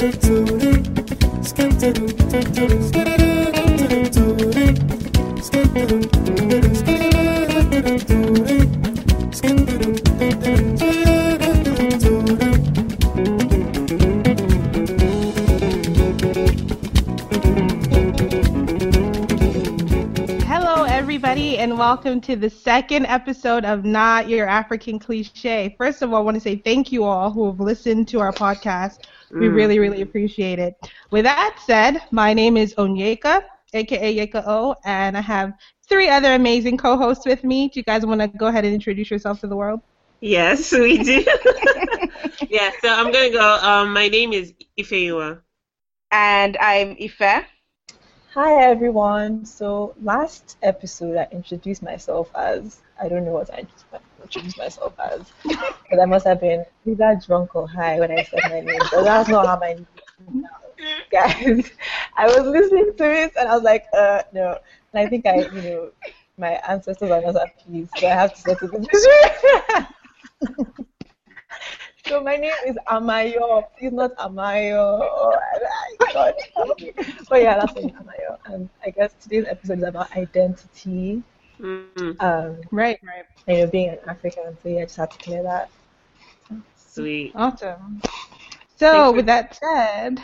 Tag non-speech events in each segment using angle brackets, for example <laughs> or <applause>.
Hello, welcome to the second episode of Not Your African Cliche. First of all, I want to say thank you all who have listened to our podcast. We Mm. really, really appreciate it. With that said, my name is Onyeka, aka Yeka O, and I have three other amazing co-hosts with me. Do you guys want to go ahead and introduce yourself to the world? Yes, we do. <laughs> yeah, so I'm gonna go. Um, my name is Ifeyua. And I'm Ife. Hi everyone. So last episode I introduced myself as I don't know what I introduced myself as <laughs> because I must have been either drunk or high when I said my name. But that's not how my name is now. <laughs> Guys, I was listening to it and I was like, uh no. And I think I you know my ancestors are not at peace, so I have to settle this <laughs> issue. So my name is Amayo. It's not Amayo. Oh, my God. But yeah, that's me, Amayo. And I guess today's episode is about identity. Mm, Um, Right, right. and, you know, being an African. So yeah, I just had to clear that. sweet. Awesome. So, with that said,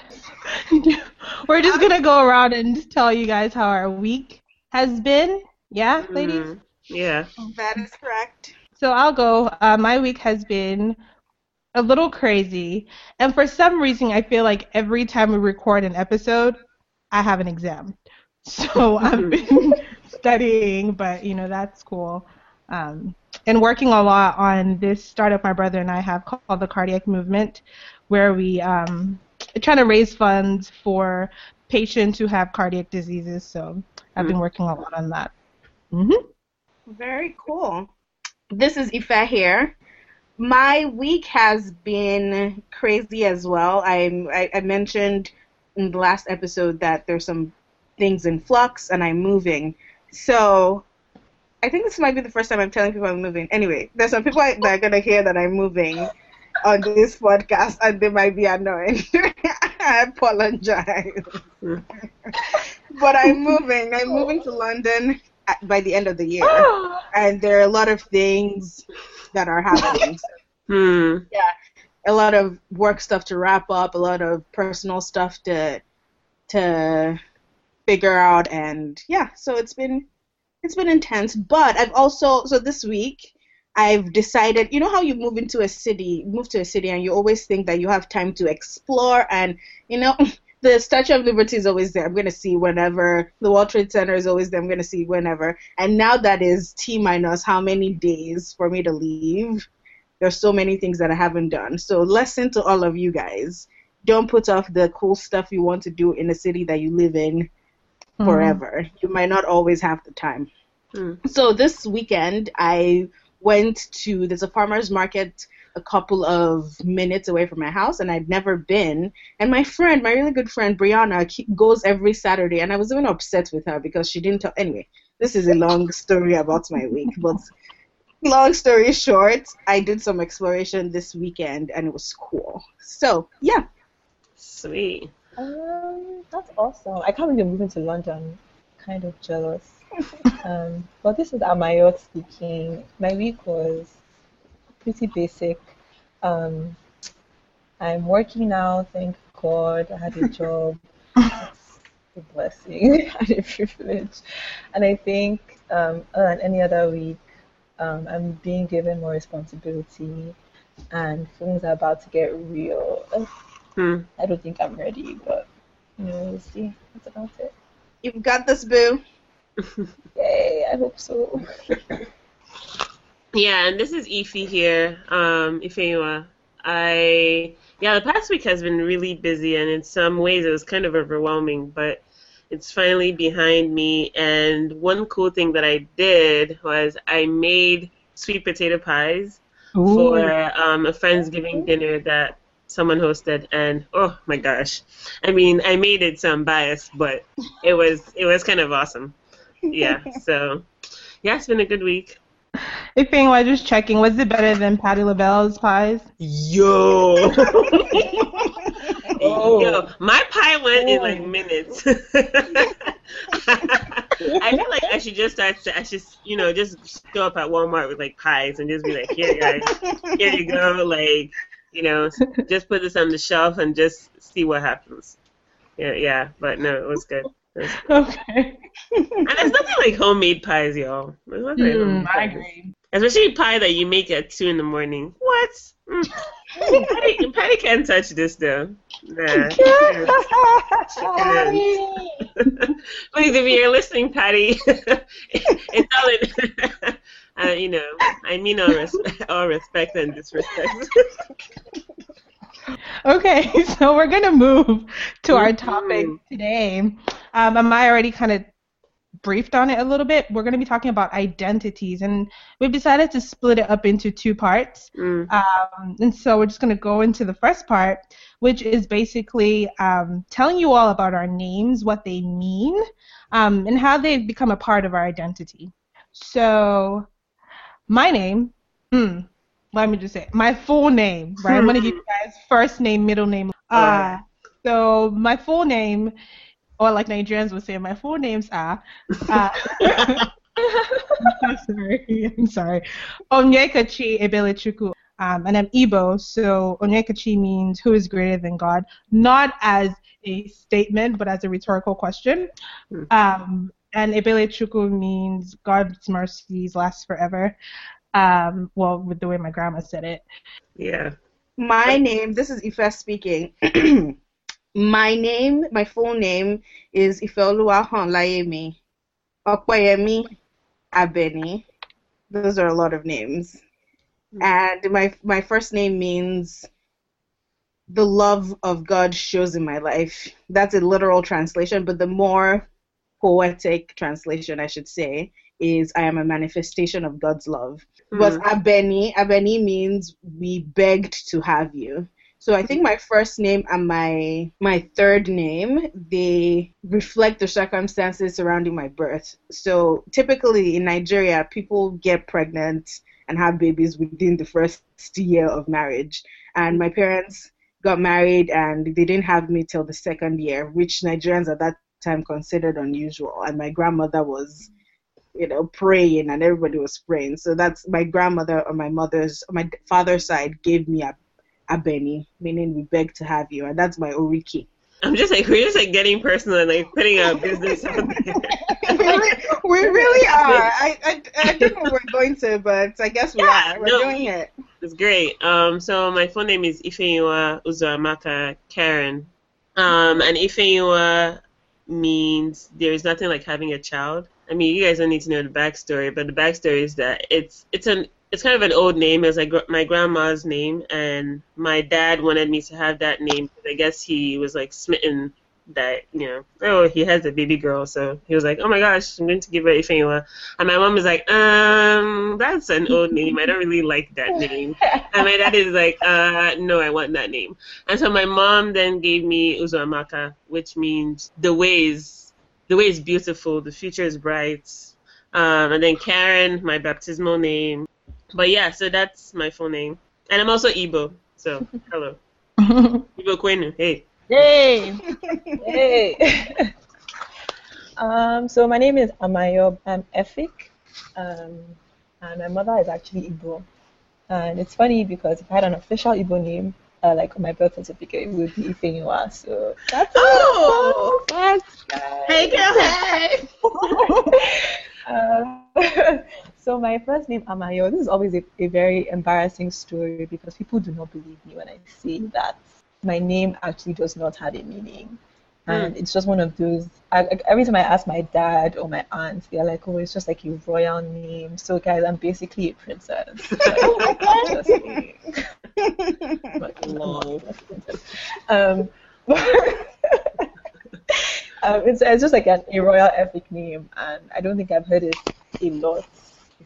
<laughs> we're just gonna go around and tell you guys how our week has been. Yeah, ladies. Mm, yeah. That is correct. So I'll go. Uh, my week has been a little crazy, and for some reason, I feel like every time we record an episode, I have an exam. <laughs> So I've <laughs> been studying, but you know that's cool. Um, and working a lot on this startup my brother and I have called the Cardiac Movement, where we um, trying to raise funds for patients who have cardiac diseases. So I've been working a lot on that. hmm Very cool. This is Ife here. My week has been crazy as well. I, I, I mentioned in the last episode that there's some things in flux and I'm moving. So I think this might be the first time I'm telling people I'm moving. Anyway, there's some people that are going to hear that I'm moving on this podcast and they might be annoying. <laughs> I apologize. <laughs> but I'm moving. I'm moving to London by the end of the year. <gasps> and there are a lot of things that are happening. <laughs> Hmm. yeah, a lot of work stuff to wrap up, a lot of personal stuff to to figure out, and yeah, so it's been it's been intense. But I've also so this week I've decided, you know how you move into a city, move to a city, and you always think that you have time to explore, and you know. <laughs> The Statue of Liberty is always there. I'm going to see whenever. The World Trade Center is always there. I'm going to see whenever. And now that is T minus how many days for me to leave there's so many things that I haven't done. So lesson to all of you guys. Don't put off the cool stuff you want to do in a city that you live in forever. You might not always have the time. Hmm. So this weekend I went to there's a farmers market a couple of minutes away from my house and I'd never been and my friend my really good friend Brianna goes every Saturday and I was even upset with her because she didn't tell anyway this is a long story about my week but long story short, I did some exploration this weekend and it was cool. So, yeah. Sweet. Um, that's awesome. I can't believe you're moving to London. Kind of jealous. <laughs> um, but this is Amayo speaking. My week was pretty basic. Um, I'm working now, thank God. I had a job. <laughs> It's a blessing <laughs> and a privilege. And I think, um, other than any other week, um, I'm being given more responsibility and things are about to get real. Hmm. I don't think I'm ready, but you know, we'll see. That's about it. You've got this, boo. <laughs> Yay, I hope so. Yeah, and this is Ify here, um, Ifeyua. I yeah, the past week has been really busy, and in some ways it was kind of overwhelming, but it's finally behind me. And one cool thing that I did was I made sweet potato pies for um, a friendsgiving dinner that someone hosted, and oh my gosh, I mean, I made it, so I'm biased, but it was it was kind of awesome. Yeah, <laughs> so yeah, it's been a good week. <laughs> If anyone was just checking, was it better than Patti LaBelle's pies? Yo. <laughs> Oh. Yo, my pie went in Oh. like minutes. <laughs> I feel like I should just start. To, I should, you know, just show up at Walmart with like pies and just be like, here, guys, here you go. Like, you know, just put this on the shelf and just see what happens. Yeah, yeah. But no, it was good. Okay. And there's nothing like homemade pies, y'all. There's nothing like homemade Mm, I agree. Especially pie that you make at two in the morning. What? Mm. Patti, <laughs> Patti can't touch this though. Nah. <laughs> Please, if you're listening, Patti, <laughs> it's all in. uh, you know, I mean all, res- all respect and disrespect. Okay, <laughs> so we're gonna move to our topic Mhm. today. Um, am I already kind of briefed on it a little bit? We're gonna be talking about identities, and we've decided to split it up into two parts. Mm. Um, and so we're just gonna go into the first part, which is basically um, telling you all about our names, what they mean, um, and how they've become a part of our identity. So, my name. Hmm, let me just say my full name, right? I'm gonna give you <laughs> guys first name, middle name. Uh, so my full name, or like Nigerians would say, my full names are. Uh, I'm <laughs> sorry. I'm sorry. Onyekachi Ebelechuku. Um, and I'm Igbo, so Onyekachi means who is greater than God, not as a statement, but as a rhetorical question. Hmm. Um, and Ebelechuku means God's mercies last forever. Um, well, with the way my grandma said it. Yeah. My name, this is Ife speaking. <clears throat> my name, my full name is Ifeoluwa Honlayemi. Okoyemi Abeni. Those are a lot of names. And my my first name means the love of God shows in my life. That's a literal translation, but the more poetic translation, I should say, is I am a manifestation of God's love. Mm-hmm. Was Abeni, Abeni means we begged to have you. So I think my first name and my my third name they reflect the circumstances surrounding my birth. So typically in Nigeria, people get pregnant and have babies within the first year of marriage. And my parents got married and they didn't have me till the second year, which Nigerians at that time considered unusual. And my grandmother was you know, praying and everybody was praying. So that's my grandmother on my mother's, on my father's side gave me a, Abeni, meaning we beg to have you, and that's my Oriki. I'm just like we're just like getting personal and like putting our business out there. <laughs> we, really, we <laughs> really are. I, I, I don't know we're going to, but I guess we Yeah, are. We're no. doing it. It's great. Um, so my full name is Ifeyiwa Uzoamaka Karen. Um, and Ifeyiwa means there is nothing like having a child. I mean, you guys don't need to know the backstory, but the backstory is that it's it's an it's kind of an old name. Was like my grandma's name, and my dad wanted me to have that name because I guess he was like smitten that you know oh he has a baby girl, so he was like oh my gosh I'm going to give her Ifeyiwa, and my mom was like um that's an old name. I don't really like that name. And my dad is like, uh, no, I want that name. And so my mom then gave me Uzoamaka, which means the way is the way is beautiful, the future is bright. Um, and then Karen, my baptismal name. But yeah, so that's my full name. And I'm also Igbo. So <laughs> hello. <laughs> Igbo Kwenu. Hey. Yay! <laughs> Hey. um, so my name is Amayob I'm Efik. Um, and my mother is actually Igbo. And it's funny because if I had an official Igbo name, uh, like on my birth certificate, it would be Ifenyua. So that's Oh! Guys. Hey girl, hey! <laughs> Uh, <laughs> so my first name Amayo. This is always a, a very embarrassing story because people do not believe me when I say that my name actually does not have a meaning, and it's just one of those. I, every time I ask my dad or my aunt, they're like, "Oh, it's just like a royal name." So guys, I'm basically a princess. <laughs> But no, A. <laughs> Um, <laughs> um, it's, it's just like an, a royal Efik name, and I don't think I've heard it a lot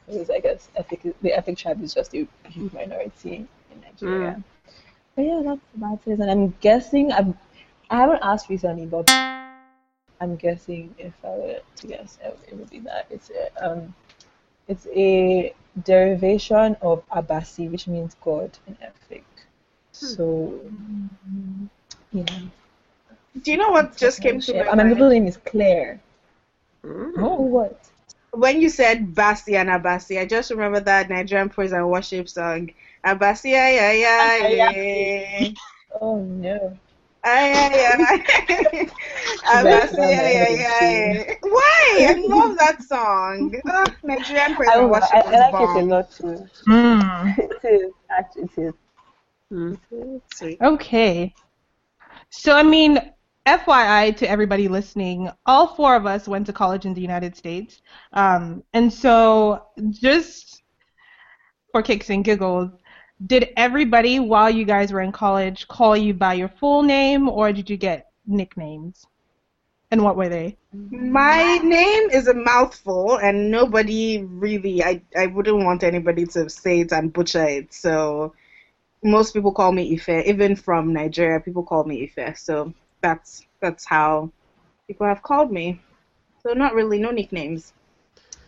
because I guess Efik, the Efik tribe is just a huge minority in Nigeria. But yeah, that's about it. And I'm guessing I'm, I haven't asked recently, but I'm guessing if I were to guess, it it would be that it's a um, it's a derivation of Abasi, which means God in Efik. So yeah. Do you know what just came to my And my middle name is Claire. Mm. Oh, what? when you said Basti and Abasi, I just remember that Nigerian praise and worship song. Abasi, ay, ay, ay, ay. <laughs> Oh no. Ay, ay, ay. <laughs> Abasi, ay, ay, ay. Why? I love that song. Oh, Nigerian praise I, and I, worship I is like it a lot too. Mm. <laughs> It is actually it is. Mm. Sweet. Okay. So, I mean, FYI to everybody listening, all four of us went to college in the United States. Um, and so, just for kicks and giggles, did everybody, while you guys were in college, call you by your full name or did you get nicknames? And what were they? My name is a mouthful, and nobody really, I, I wouldn't want anybody to say it and butcher it. So most people call me Ife. Even from Nigeria, people call me Ife. So that's that's how people have called me. So not really, no nicknames.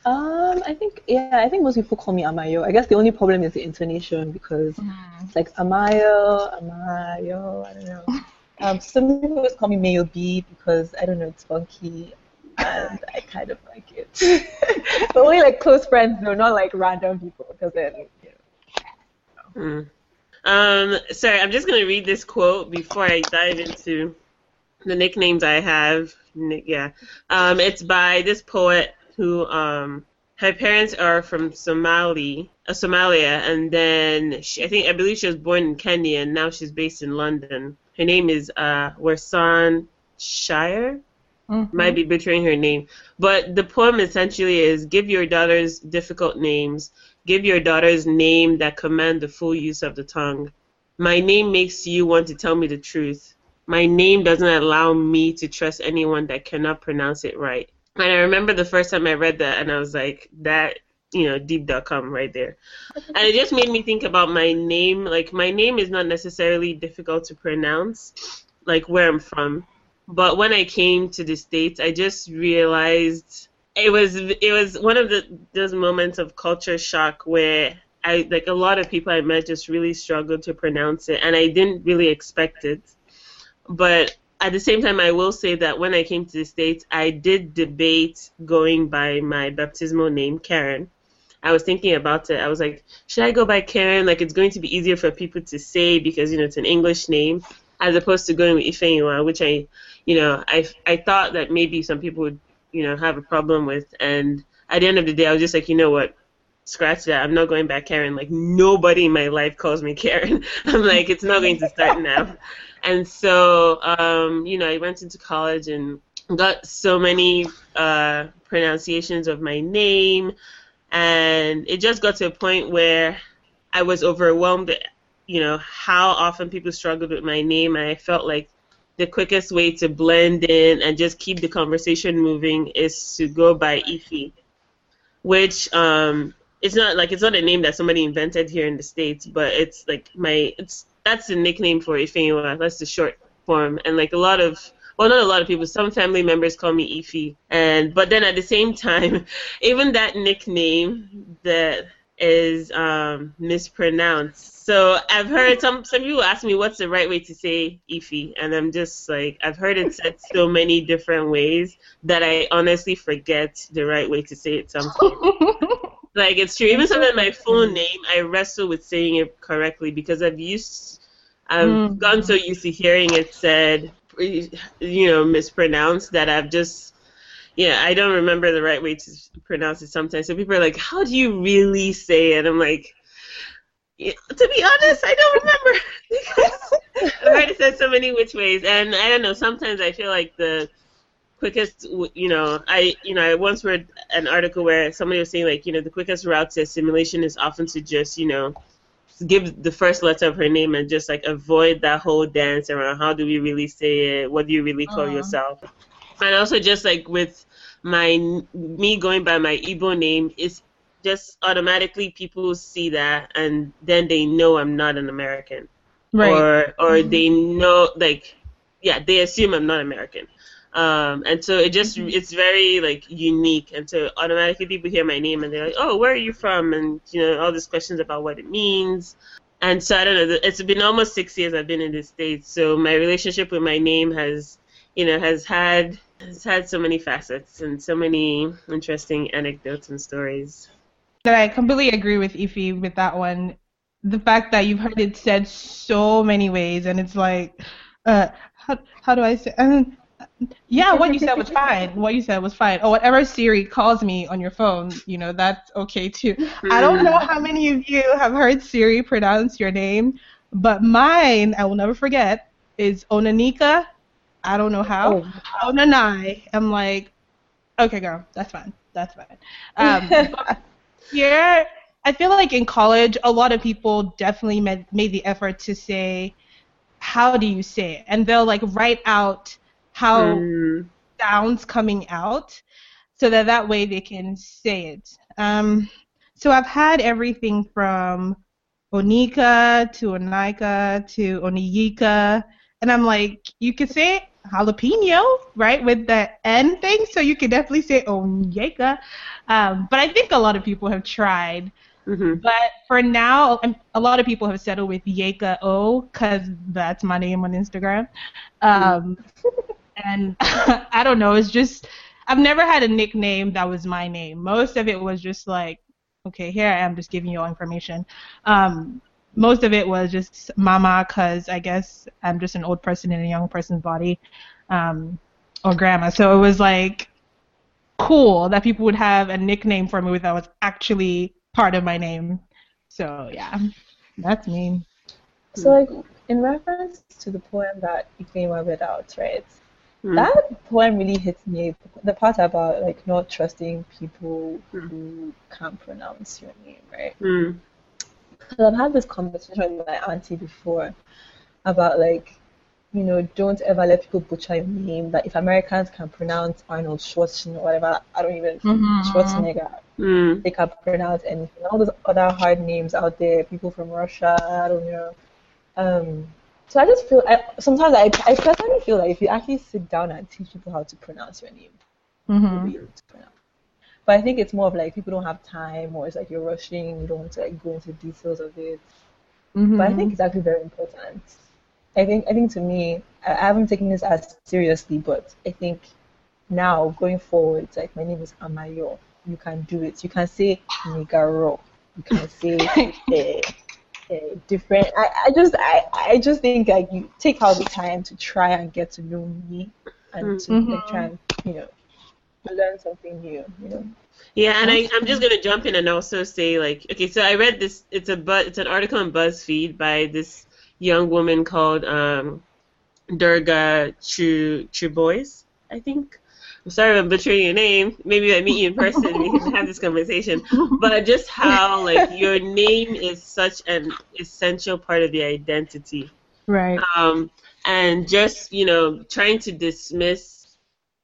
Um, I think yeah, I think most people call me Amayo. I guess the only problem is the intonation because it's like Amayo, Amayo. I don't know. <laughs> Um, some people always call me Mayo B because I don't know, it's funky, and I kind of like it. <laughs> but only like close friends, though, not like random people, because then. You know. Mm. Um, sorry, I'm just gonna read this quote before I dive into the nicknames I have. Nick, yeah, um, it's by this poet who um, her parents are from Somali, uh, Somalia, and then she, I think I believe she was born in Kenya, and now she's based in London. Her name is uh, Warsan Shire Mhm. might be butchering her name. But the poem essentially is give your daughters difficult names, give your daughters name that command the full use of the tongue. My name makes you want to tell me the truth. My name doesn't allow me to trust anyone that cannot pronounce it right. And I remember the first time I read that and I was like, that, you know, deep.com right there. And it just made me think about my name. Like, my name is not necessarily difficult to pronounce, like where I'm from but when I came to the states, I just realized it was it was one of the those moments of culture shock where I like a lot of people I met just really struggled to pronounce it, and I didn't really expect it. But at the same time, I will say that when I came to the states, I did debate going by my baptismal name, Karen. I was thinking about it. I was like, should I go by Karen? Like, it's going to be easier for people to say because you know it's an English name, as opposed to going with Ifeanyiwa, which I, you know, I I thought that maybe some people would, you know, have a problem with. And at the end of the day, I was just like, you know what, scratch that. I'm not going back Karen. Like nobody in my life calls me Karen. <laughs> I'm like, it's not going to start now. And so, um, you know, I went into college and got so many uh, pronunciations of my name, and it just got to a point where I was overwhelmed. You know how often people struggled with my name, and I felt like the quickest way to blend in and just keep the conversation moving is to go by Ify, which um, it's not like it's not a name that somebody invented here in the states, but it's like my it's that's the nickname for Ifeanyiwa. That's the short form, and like a lot of well, not a lot of people. Some family members call me Ify, and but then at the same <laughs> time, even that nickname that is um, mispronounced. So I've heard some some people ask me what's the right way to say Ify, and I'm just like I've heard it said so many different ways that I honestly forget the right way to say it sometimes. <laughs> like it's true. Even sometimes my full name, I wrestle with saying it correctly because I've used, I've Mm. gotten so used to hearing it said, you know, mispronounced that I've just, yeah, I don't remember the right way to pronounce it sometimes. So people are like, "How do you really say it?" I'm like, yeah, to be honest, I don't remember because <laughs> I've heard it said so many which ways, and I don't know. Sometimes I feel like the quickest, you know, I, you know, I once read an article where somebody was saying like, you know, the quickest route to assimilation is often to just, you know, give the first letter of her name and just like avoid that whole dance around how do we really say it, what do you really call Uh-huh. yourself, and also just like with my me going by my Igbo name is just automatically people see that and then they know I'm not an American right. or or they know like yeah they assume I'm not American um, and so it just it's very like unique and so automatically people hear my name and they're like oh where are you from and you know all these questions about what it means and so I don't know. It's been almost six years I've been in the states, so my relationship with my name has, you know, has had has had so many facets and so many interesting anecdotes and stories. I completely agree with Ify with that one. The fact that you've heard it said so many ways, and it's like, uh, how, how do I say? Um, yeah, what you said was fine. What you said was fine. Or whatever Siri calls me on your phone, you know, that's okay too. I don't know how many of you have heard Siri pronounce your name, but mine, I will never forget, is Onanika. I don't know how. Oh. Onanai. I'm like, okay, girl, that's fine. That's fine. Um, <laughs> here, I feel like in college, a lot of people definitely made, made the effort to say, how do you say it? And they'll like write out how mm. sounds coming out so that that way they can say it. Um, so I've had everything from Onika to Onika to Oniyika, and I'm like, you could say jalapeno, right, with the N thing, so you can definitely say Onyeka. Um, but I think a lot of people have tried. Mm-hmm. But for now, a lot of people have settled with Yeka O because that's my name on Instagram. Um, <laughs> and <laughs> I don't know, it's just I've never had a nickname that was my name. Most of it was just like, okay, here I am, just giving you all information. Um, most of it was just mama, cause I guess I'm just an old person in a young person's body, um, or grandma. So it was like cool that people would have a nickname for me that was actually part of my name. So yeah, that's me. So like in reference to the poem that you came up with out, right? Mm. That poem really hits me. The part about like not trusting people mm. who can't pronounce your name, right? Mm. I've had this conversation with my auntie before about like, you know, don't ever let people butcher your name. That if Americans can pronounce Arnold Schwarzenegger, or whatever, I don't even mm-hmm. Schwarzenegger, mm. they can pronounce anything. All those other hard names out there, people from Russia, I don't know. Um, so I just feel I, sometimes I, I personally feel like if you actually sit down and teach people how to pronounce your name, mm-hmm. be able to pronounce. But I think it's more of like people don't have time, or it's like you're rushing, you don't want to like go into details of it. Mm-hmm. But I think it's actually very important. I think I think to me, I, I haven't taken this as seriously, but I think now going forward, it's like my name is Amayo. You can do it. You can say Nigaro. You can say <laughs> uh, different. I, I just I, I just think like you take out the time to try and get to know me and to mm-hmm. like, try and you know learn something new. You know. Yeah, and I, I'm just gonna jump in and also say like, okay, so I read this. It's a but it's an article on BuzzFeed by this young woman called um, Durga Chu Chew-Bose, I think. I'm sorry I'm butchering your name. Maybe I meet you in person we can have this conversation. But just how like your name is such an essential part of your identity. Right. Um, and just you know trying to dismiss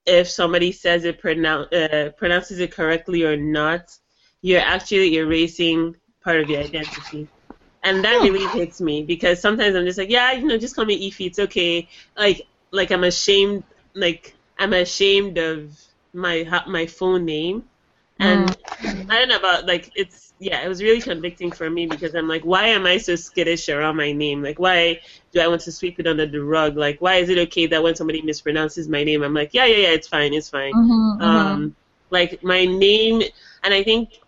if somebody says it pronoun- uh, pronounces it correctly or not, you're actually erasing part of your identity. And that really hits me because sometimes I'm just like, yeah, you know, just call me Ify. It's okay. Like, like I'm ashamed. Like I'm ashamed of my my phone name, and mm. I don't know about like it's yeah, it was really convicting for me because I'm like, why am I so skittish around my name? Like, why do I want to sweep it under the rug? Like, why is it okay that when somebody mispronounces my name, I'm like, yeah, yeah, yeah, it's fine, it's fine. Mm-hmm, um, mm-hmm. like my name, and I think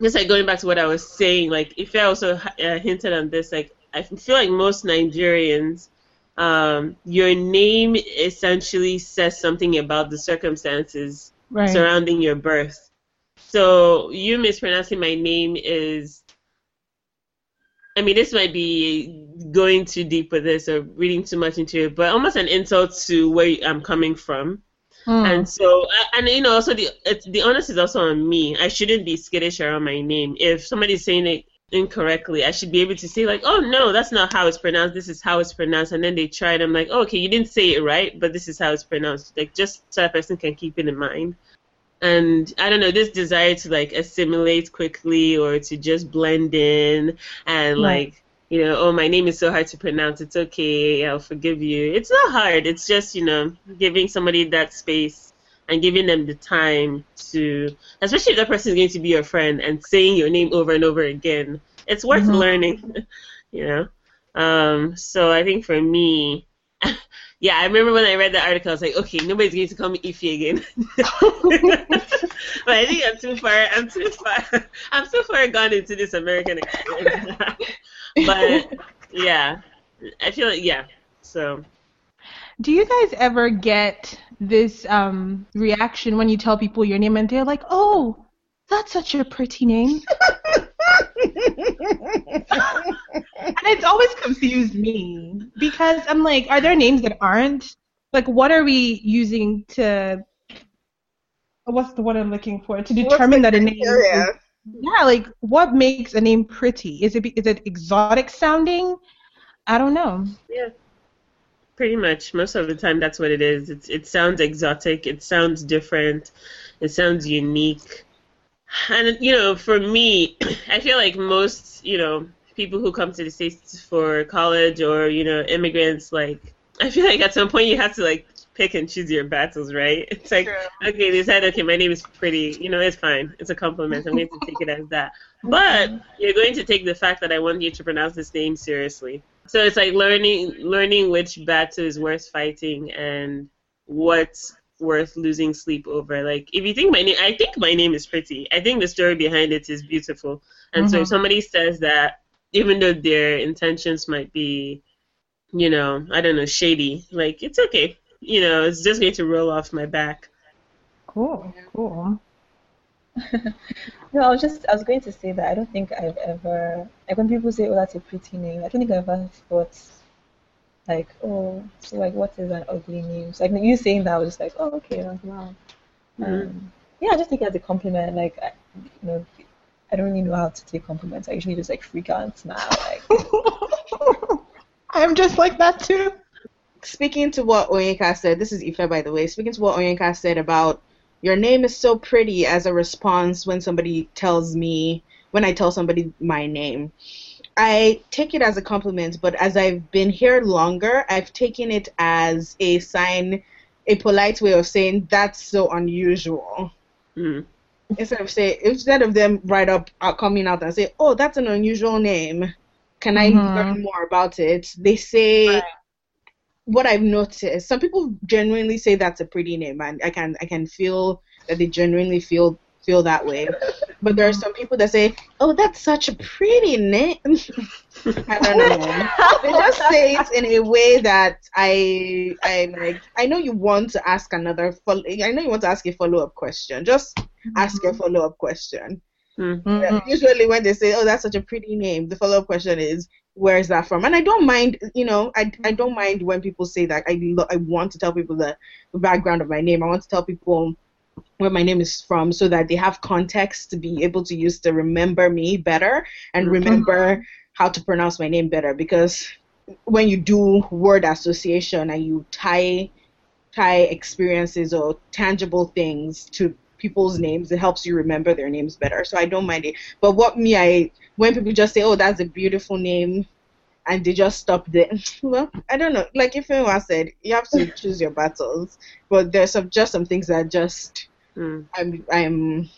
just like going back to what I was saying, like if I also uh, hinted on this, like I feel like most Nigerians um, your name essentially says something about the circumstances right. surrounding your birth. So you mispronouncing my name is, I mean, this might be going too deep with this or reading too much into it, but almost an insult to where I'm coming from. Mm. And so, and you know, also the the onus is also on me. I shouldn't be skittish around my name. If somebody's saying it incorrectly, I should be able to say like, oh no, that's not how it's pronounced. This is how it's pronounced. And then they try it. I'm like, oh, okay, you didn't say it right, but this is how it's pronounced. Like just so a person can keep it in mind. And I don't know, this desire to like assimilate quickly or to just blend in and like, you know, oh, my name is so hard to pronounce. It's okay. I'll forgive you. It's not hard. It's just, you know, giving somebody that space and giving them the time to, especially if that person is going to be your friend and saying your name over and over again, it's worth Mhm. learning, <laughs> you know. Um, so I think for me, <laughs> yeah, I remember when I read that article, I was like, okay, nobody's going to call me Ify again. <laughs> but I think I'm too far. I'm too far. I'm too far gone into this American experience. but yeah, I feel like yeah. So Do you guys ever get this um, reaction when you tell people your name and they're like, "Oh, that's such a pretty name," and it's always confused me because I'm like, are there names that aren't? Like, what are we using to? What's the word I'm looking for to determine that a name? Is, yeah, like what makes a name pretty? Is it is it exotic sounding? I don't know. yeah, pretty much most of the time that's what it is. It's it sounds exotic. It sounds different. It sounds unique. And you know, for me, <clears throat> I feel like most you know people who come to the states for college or you know immigrants, like I feel like at some point you have to like pick and choose your battles, right? <laughs> It's like okay, they said okay, my name is pretty. You know, it's fine. It's a compliment. I'm going to take it as that. But <laughs> you're going to take the fact that I want you to pronounce this name seriously. So it's like learning learning which battle is worth fighting and what's worth losing sleep over. Like if you think my name I think my name is pretty. I think the story behind it is beautiful. And so if Mhm. somebody says that even though their intentions might be, you know, I don't know, shady, like it's okay. You know, it's just going to roll off my back. Cool, cool. No, I was just I was going to say that I don't think I've ever like when people say, "Oh, that's a pretty name," I don't think I've ever thought like, "Oh, so like what is an ugly name?" So, like you saying that, I was just like, "Oh, okay, like, wow." Mhm. Um, yeah, I just take it as a compliment. Like, I, you know, I don't really know how to take compliments. I usually just like freak out and smile. Like, <laughs> I'm just like that too. Speaking to what Onyeka said, this is Ife, by the way. Speaking to what Onyeka said about your name is so pretty as a response when somebody tells me, when I tell somebody my name. I take it as a compliment, but as I've been here longer, I've taken it as a sign, a polite way of saying that's so unusual. Mm. Instead of say, instead of them right up uh, coming out and say, "Oh, that's an unusual name. Can I Mhm. learn more about it?" They say, Right. What I've noticed, some people genuinely say that's a pretty name, and I can I can feel that they genuinely feel feel that way. But there are some people that say, "Oh, that's such a pretty name." <laughs> I don't know. they just say it in a way that I I like. I know you want to ask another follow. I know you want to ask a follow up question. Just ask a mm-hmm. follow up question. Mm. Yeah, Usually, when they say, "Oh, that's such a pretty name," the follow-up question is, "Where is that from?" And I don't mind, you know, I, I don't mind when people say that. I lo- I want to tell people the, the background of my name. I want to tell people where my name is from, so that they have context to be able to use to remember me better and Mhm. remember how to pronounce my name better. Because when you do word association and you tie tie experiences or tangible things to people's names, it helps you remember their names better. So I don't mind it. But what me, I when people just say, "Oh, that's a beautiful name," and they just stop there. <laughs> Well, I don't know. Like if anyone said, you have to choose your battles. But there's some just some things that just Mm. I'm I'm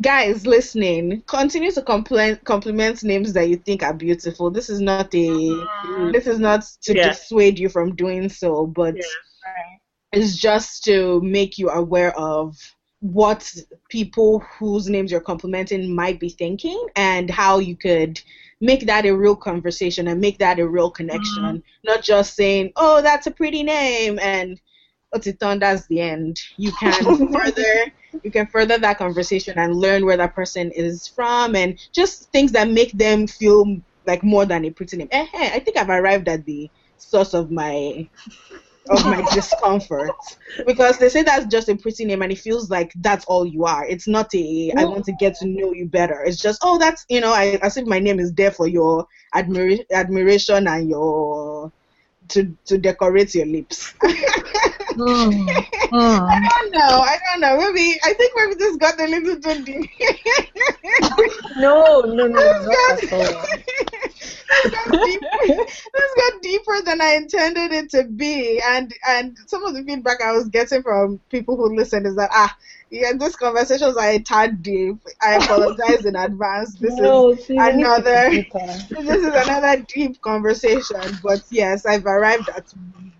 guys listening. Continue to compliment compliment names that you think are beautiful. This is not a Mm. this is not to Yeah. dissuade you from doing so, but Yeah. it's just to make you aware of what people whose names you're complimenting might be thinking and how you could make that a real conversation and make that a real connection. Not just saying, "Oh, that's a pretty name," and Otiton, that's the end. You can <laughs> further you can further that conversation and learn where that person is from and just things that make them feel like more than a pretty name. Eh, eh, I think I've arrived at the source of my of my discomfort because they say that's just a pretty name and it feels like that's all you are. It's not a I want to get to know you better. It's just oh that's you know I as if my name is there for your admira- admiration and your to to decorate your lips. <laughs> Mm, mm. I don't know. I don't know. Maybe I think maybe this got a little too deep. <laughs> no, no, no, not this, at all. <laughs> got, this, got deeper, this got deeper than I intended it to be, and and some of the feedback I was getting from people who listen is that ah, Yeah, this conversations are a tad deep. I apologize in advance. This No, is see, we need to another- <laughs> this is another deep conversation. But yes, I've arrived at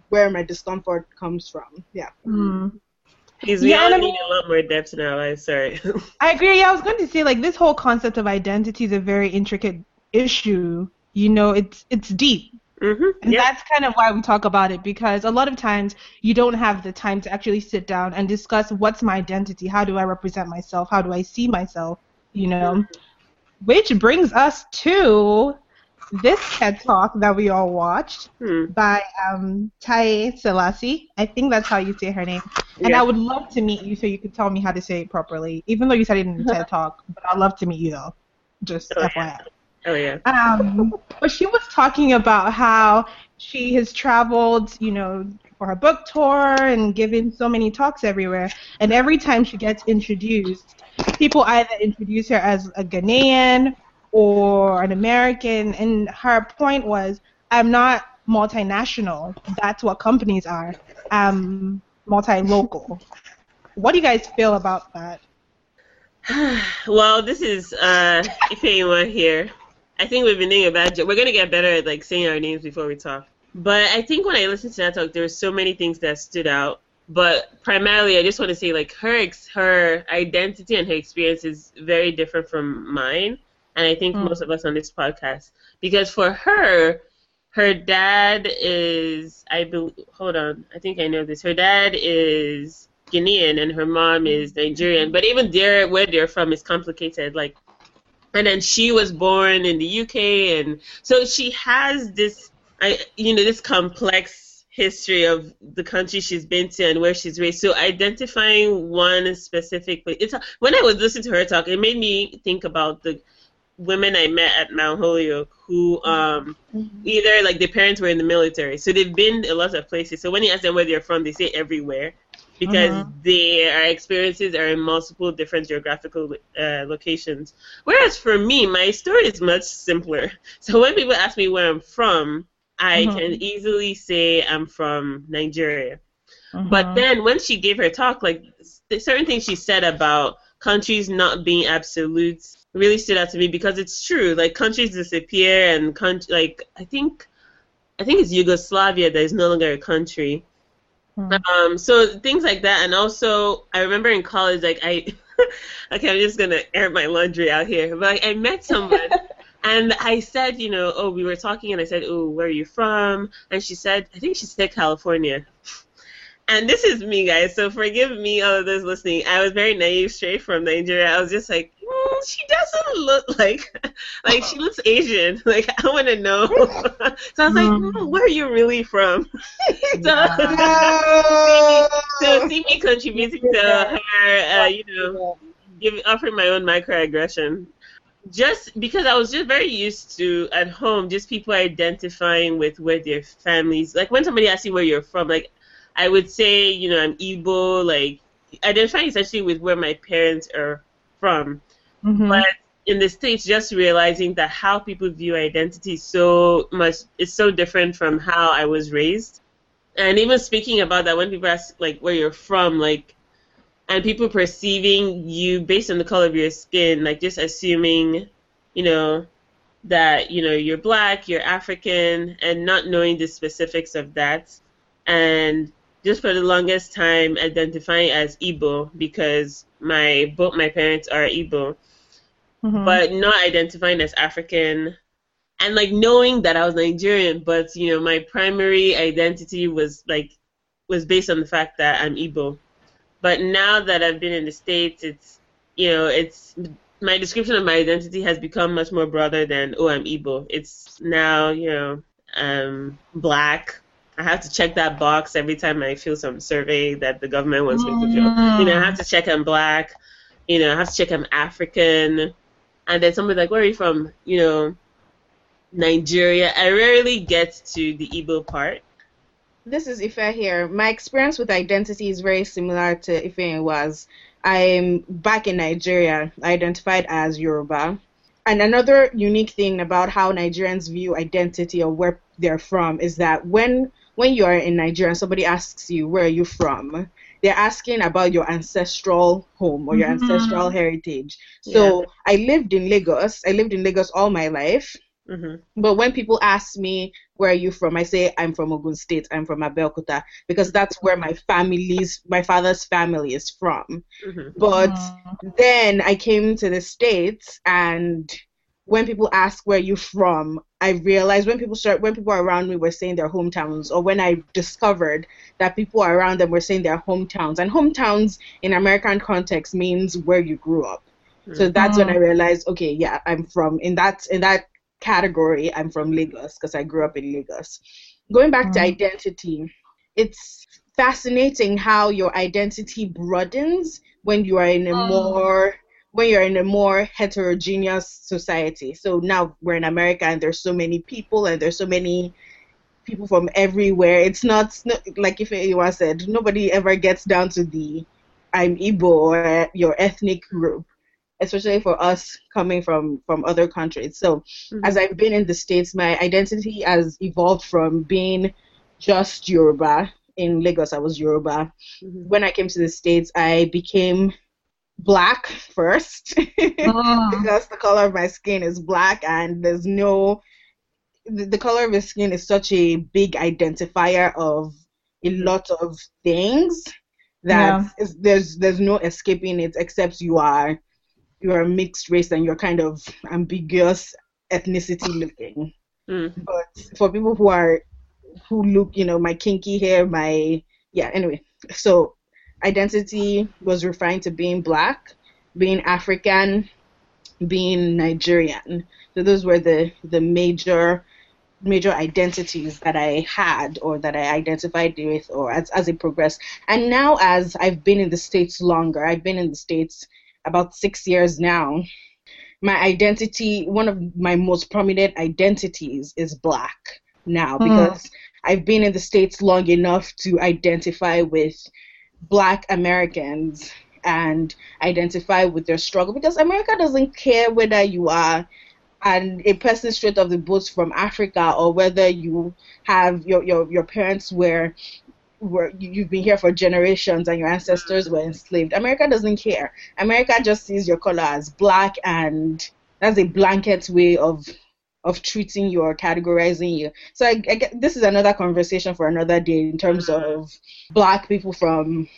where my discomfort comes from. Yeah. Mm. Because we Yeah, all and I need mean- a lot more depth in our lives. Sorry. I agree. Yeah, I was going to say like this whole concept of identity is a very intricate issue. You know, it's it's deep. hmm And Yeah. that's kind of why we talk about it because a lot of times you don't have the time to actually sit down and discuss what's my identity, how do I represent myself, how do I see myself, you know. Which brings us to this TED Talk that we all watched Hmm. by um, Taiye Selasi. I think that's how you say her name. And. I would love to meet you so you could tell me how to say it properly, even though you said it in the <laughs> TED Talk. But I'd love to meet you though. Just Oh, FYI. Oh yeah. Um, but <laughs> she was talking about how she has traveled, you know, for her book tour and given so many talks everywhere. And every time she gets introduced, people either introduce her as a Ghanaian or an American. And her point was, I'm not multinational. That's what companies are. I'm multi-local. What do you guys feel about that? <sighs> well, this is uh, Ifeanyi here. I think we've been doing a bad job. We're gonna get better at like saying our names before we talk. But I think when I listened to that talk, there were so many things that stood out. But primarily, I just want to say like her ex- her identity and her experience is very different from mine, and I think Mm. most of us on this podcast because for her, her dad is I believe. Hold on, I think I know this. Her dad is Guinean and her mom is Nigerian. But even there, where they're from is complicated. Like, and then she was born in the UK, and so she has this, I you know, this complex history of the country she's been to and where she's raised. So identifying one specific, but it's when I was listening to her talk, it made me think about the women I met at Mount Holyoke who um either like their parents were in the military, so they've been a lot of places. So when you ask them where they're from, they say everywhere because Mhm. their experiences are in multiple different geographical uh, locations. Whereas for me, my story is much simpler. <laughs> So when people ask me where I'm from, I Mhm. can easily say I'm from Nigeria. Uh-huh. But then when she gave her talk, like certain things she said about countries not being absolute really stood out to me because it's true. Like countries disappear, and coun- like I think, I think it's Yugoslavia that is no longer a country. Hmm. Um, so things like that, and also I remember in college, like I, <laughs> okay, I'm just gonna air my laundry out here, but like, I met someone. <laughs> And I said, you know, oh, we were talking, and I said, oh, where are you from? And she said, I think she said California. And this is me, guys. So forgive me, all of those listening. I was very naive, straight from Nigeria. I was just like, mm, she doesn't look like, <laughs> like she looks Asian. <laughs> Like I want to know. <laughs> so I was like, Mm. where are you really from? so, so see me contributing to her, uh, you know, give, offering my own microaggression. Just because I was just very used to at home, just people identifying with where their families. Like when somebody asks you where you're from, like I would say, you know, I'm Igbo. Like identifying essentially with where my parents are from. Mhm. But in the states, just realizing that how people view identity so much is so different from how I was raised. And even speaking about that, when people ask like where you're from, like, and people perceiving you based on the color of your skin, like just assuming, you know, that you know you're black, you're African, and not knowing the specifics of that, and just for the longest time identifying as Igbo because my both my parents are Igbo Mhm. but not identifying as African and like knowing that I was Nigerian, but you know, my primary identity was like was based on the fact that I'm Igbo. But now that I've been in the States, it's you know, it's my description of my identity has become much more broader than oh I'm Igbo. It's now, you know, um black. I have to check that box every time I feel some survey that the government wants me to fill. You know, I have to check I'm black. You know, I have to check I'm African. And then somebody's like, "Where are you from?" You know, Nigeria. I rarely get to the Igbo part. This is Ife here. My experience with identity is very similar to Ife was. I'm back in Nigeria. Identified as Yoruba. And another unique thing about how Nigerians view identity or where they're from is that when when you are in Nigeria and somebody asks you where are you from, they're asking about your ancestral home or your Mhm. ancestral heritage. So I lived in Lagos. I lived in Lagos all my life. hmm But when people ask me where are you from, I say I'm from Ogun State. I'm from Abeokuta because that's where my family's my father's family is from. hmm But Mm. then I came to the States and when people ask where you're from, I realized when people start when people around me were saying their hometowns or when I discovered that people around them were saying their hometowns. And hometowns in American context means where you grew up. So that's when I realized, okay, yeah, I'm from in that in that category, I'm from Lagos because I grew up in Lagos. Going back to Mm. identity, it's fascinating how your identity broadens when you are in a Mm. more when you're in a more heterogeneous society. So now we're in America and there's so many people and there's so many people from everywhere. It's not, not like if anyone said, nobody ever gets down to the I'm Igbo or your ethnic group, especially for us coming from from other countries. So Mhm. as I've been in the states, my identity has evolved from being just Yoruba. In Lagos, I was Yoruba. Mhm. When I came to the states, I became black first Mm. <laughs> because the color of my skin is black and there's no the, the color of your skin is such a big identifier of a lot of things that Yeah. is, there's there's no escaping it except you are you are mixed race and you're kind of ambiguous ethnicity looking Mm. but for people who are who look you know my kinky hair my yeah anyway so identity was referring to being black being african being nigerian so those were the the major major identities that i had or that i identified with or as, as it progressed and now as i've been in the states longer i've been in the states about six years now my identity one of my most prominent identities is black now Hmm. because I've been in the States long enough to identify with black Americans and identify with their struggle because America doesn't care whether you are and a person straight off the boat from Africa or whether you have your your, your parents were were you- you've been here for generations and your ancestors were enslaved. America doesn't care. America just sees your color as black and that's a blanket way of of treating you or categorizing you. So I, I get this is another conversation for another day in terms mm-hmm. of black people from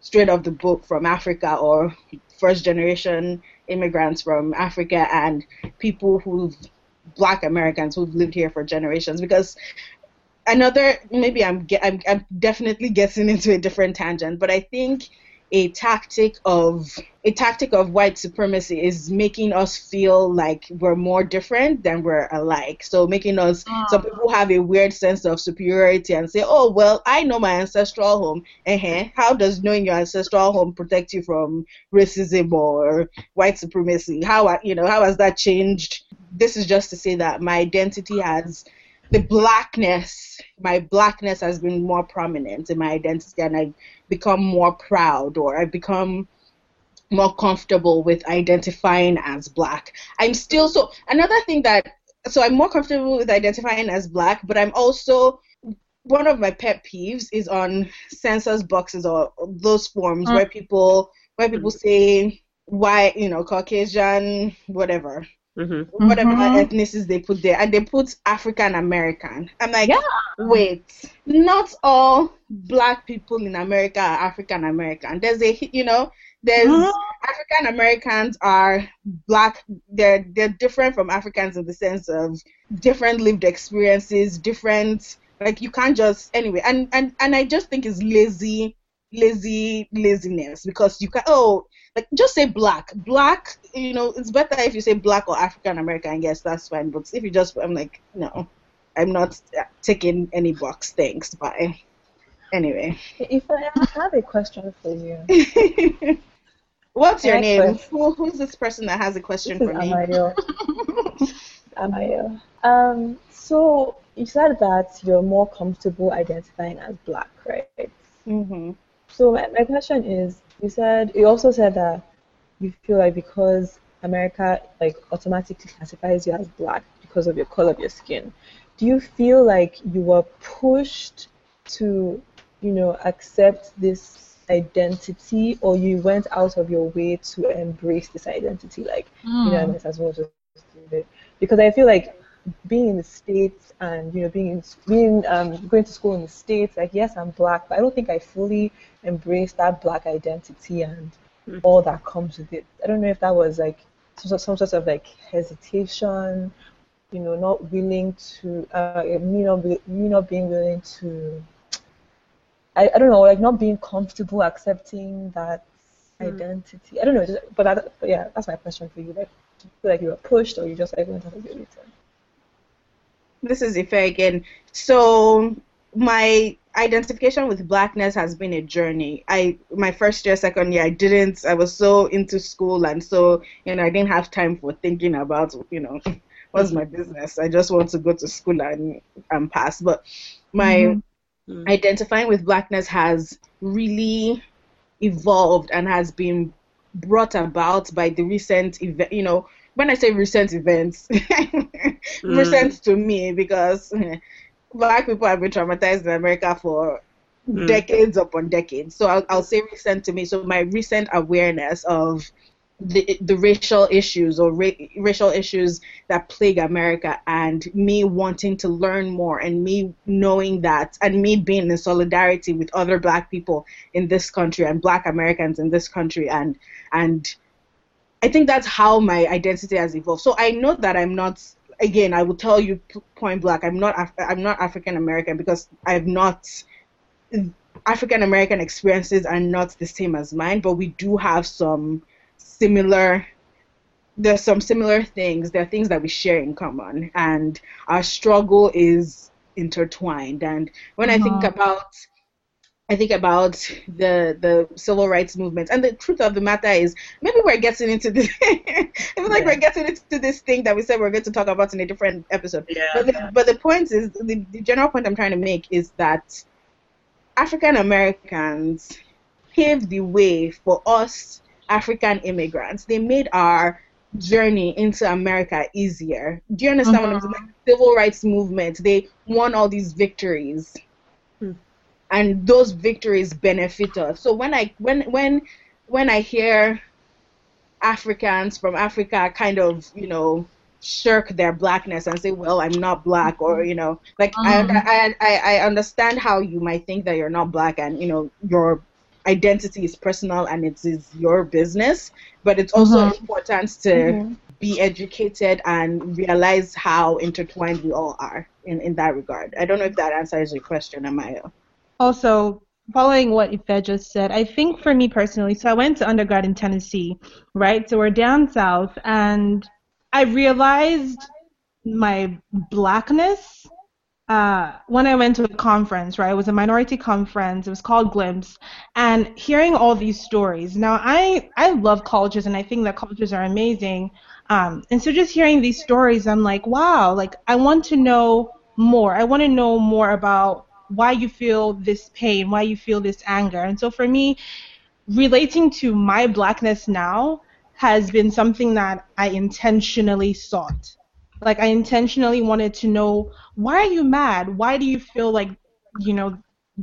straight off the boat from Africa or first generation immigrants from Africa and people who've black Americans who've lived here for generations because another maybe I'm, I'm I'm definitely getting <laughs> into a different tangent, but I think a tactic of a tactic of white supremacy is making us feel like we're more different than we're alike. So making us some people have a weird sense of superiority and say, "Oh well, I know my ancestral home. Uh-huh. How does knowing your ancestral home protect you from racism or white supremacy? How you know how has that changed?" This is just to say that my identity has the blackness, my blackness has been more prominent in my identity, and I've become more proud, or I've become more comfortable with identifying as black. I'm still so another thing that so I'm more comfortable with identifying as black, but I'm also one of my pet peeves is on census boxes or those forms Mm. where people where people say why you know Caucasian whatever hmm whatever Mhm. ethnicities they put there, and they put African American. I'm like, Yeah. wait, not all black people in America are African American. There's a, you know, there's Mhm. African Americans are black. They're they're different from Africans in the sense of different lived experiences, different. Like you can't just anyway, and and and I just think it's lazy, lazy laziness because you can oh like just say black. Black you know it's better if you say black or african american yes that's fine. But if you just i'm like no i'm not taking any box thanks bye. Anyway. If I have a question for you, <laughs> what's your name? Who, who's this person that has a question this for me? Amayo. <laughs> Amayo. Um, so you said that you're more comfortable identifying as black, right? hmm So my, my question is, you said you also said that you feel like because America like automatically classifies you as black because of your color of your skin. Do you feel like you were pushed to, you know, accept this identity or you went out of your way to embrace this identity like mm. you know I might as well just do it because I feel like being in the states and you know being in, being um, going to school in the states like yes I'm black but I don't think I fully embraced that black identity and mm. all that comes with it I don't know if that was like some, some sort of like hesitation you know not willing to uh, me not be, me not being willing to I, I don't know, like not being comfortable accepting that mm. identity. I don't know, but, that, but yeah, that's my question for you. Like, do you feel like you were pushed, or you just like went out of your way This is Ife again. So my identification with blackness has been a journey. I my first year, second year, I didn't. I was so into school, and so you know, I didn't have time for thinking about you know, <laughs> what's my business. I just want to go to school and and pass. But my mm-hmm mm. identifying with blackness has really evolved and has been brought about by the recent event you know when i say recent events <laughs> mm. recent to me because black people have been traumatized in america for mm. decades upon decades so I'll, I'll say recent to me so my recent awareness of the, the racial issues or ra- racial issues that plague America and me wanting to learn more and me knowing that and me being in solidarity with other black people in this country and black Americans in this country and and I think that's how my identity has evolved. So I know that I'm not again I will tell you point blank I'm not Af- I'm not African American because I've not African American experiences are not the same as mine but we do have some similar there's some similar things there are things that we share in common and our struggle is intertwined and when i think uh-huh. about I think about the the civil rights movement, and the truth of the matter is, maybe we're getting into this. <laughs> I feel like we're getting into this thing that we said we're going to talk about in a different episode. Yeah. But the, but the point is, the, the general point I'm trying to make is that African Americans paved the way for us African immigrants. They made our journey into America easier. Do you understand uh-huh. what I'm saying? Like civil rights movement, they won all these victories. And those victories benefit us. So when I when when when I hear Africans from Africa kind of, you know, shirk their blackness and say, "Well, I'm not black," or you know, like uh-huh. I, I I understand how you might think that you're not black and you know your identity is personal and it is your business, but it's also mm-hmm. important to mm-hmm. be educated and realize how intertwined we all are in, in that regard. I don't know if that answers your question, Amaya. Also, following what Ife just said, I think for me personally, so I went to undergrad in Tennessee, right? So we're down south, and I realized my blackness uh, when I went to a conference, right? It was a minority conference. It was called Glimpse, and hearing all these stories. Now, I I love colleges, and I think that colleges are amazing. Um, and so just hearing these stories, I'm like, wow, like I want to know more. I want to know more about why you feel this pain, why you feel this anger. And so for me, relating to my blackness now has been something that I intentionally sought. Like I intentionally wanted to know why are you mad? Why do you feel like you know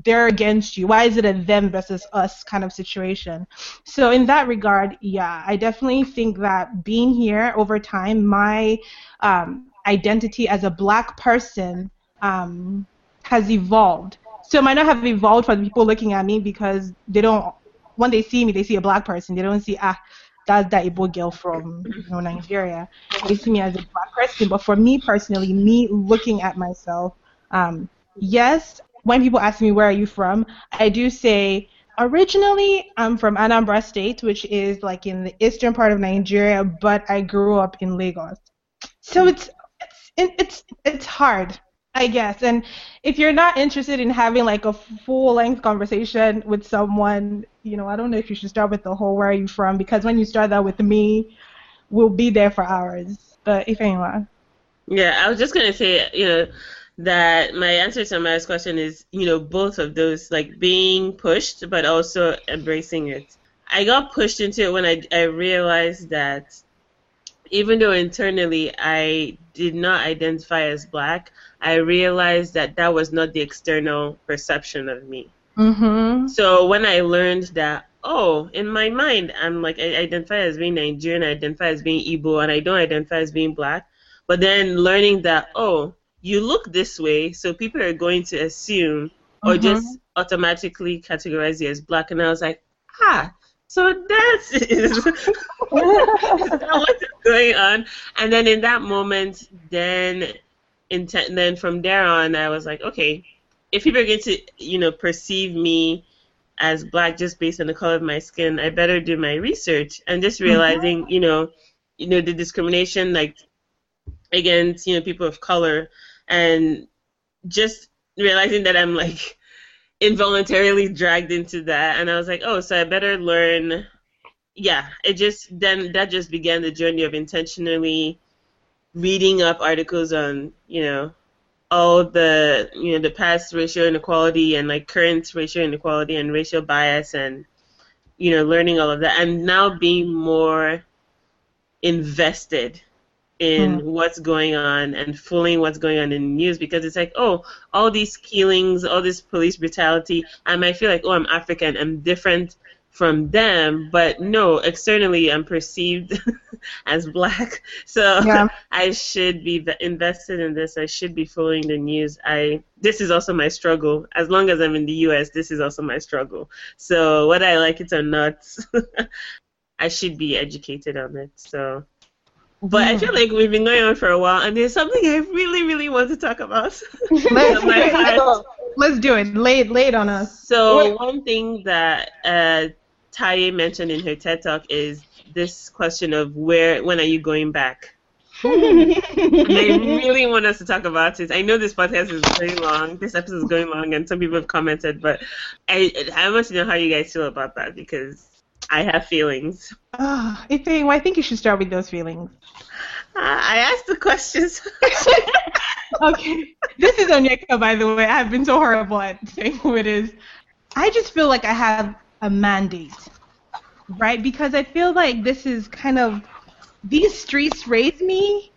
they're against you? Why is it a them versus us kind of situation? So in that regard, yeah, I definitely think that being here over time, my um, identity as a black person um, has evolved. So it might not have evolved for the people looking at me because they don't when they see me, they see a black person. They don't see ah that's that Igbo girl from you know, Nigeria. They see me as a black person, but for me personally, me looking at myself, um, yes, when people ask me where are you from, I do say originally I'm from Anambra State, which is like in the eastern part of Nigeria, but I grew up in Lagos. So it's it's it's it's hard I guess. And if you're not interested in having like a full length conversation with someone, you know, I don't know if you should start with the whole where are you from because when you start that with me, we'll be there for hours. But if anyone. Yeah, I was just gonna say, you know, that my answer to my question is, you know, both of those, like being pushed but also embracing it. I got pushed into it when I I realized that even though internally I did not identify as black, I realized that that was not the external perception of me. Mm-hmm. So when I learned that, oh, in my mind, I'm like, I identify as being Nigerian, I identify as being Igbo, and I don't identify as being black. But then learning that, oh, you look this way, so people are going to assume or Mhm. just automatically categorize you as black. And I was like, ah, so that is what <laughs> is going on. And then in that moment, then in te- then from there on, I was like, okay, if people are going to, you know, perceive me as black just based on the color of my skin, I better do my research and just mm-hmm. realizing, you know, you know, the discrimination like against, you know, people of color and just realizing that I'm like <laughs> involuntarily dragged into that. And I was like, oh, so I better learn. Yeah, it just then that just began the journey of intentionally reading up articles on, you know, all the you know, the past racial inequality and like current racial inequality and racial bias and you know, learning all of that and now being more invested in Hmm. what's going on and following what's going on in the news because it's like, oh, all these killings, all this police brutality, and I might feel like, oh, I'm African, I'm different from them, but no, externally I'm perceived <laughs> as black. So Yeah. <laughs> I should be invested in this. I should be following the news. I this is also my struggle. As long as I'm in the US, this is also my struggle. So whether I like it or not, <laughs> I should be educated on it. So but I Mm. feel like we've been going on for a while, and there's something I really, really want to talk about. Let's, My heart. let's do it. Lay it, lay it on us. So Wait. one thing that uh, Taiye mentioned in her TED talk is this question of where, when are you going back? <laughs> they really want us to talk about it. I know this podcast is very long. This episode is going long, and some people have commented, but I I want to know how you guys feel about that because I have feelings. Ah, Ife, well, I think you should start with those feelings. Uh, I asked the questions. <laughs> okay. This is Onyeka, by the way. I've been so horrible at saying who it is. I just feel like I have a mandate, right? Because I feel like this is kind of these streets raised me,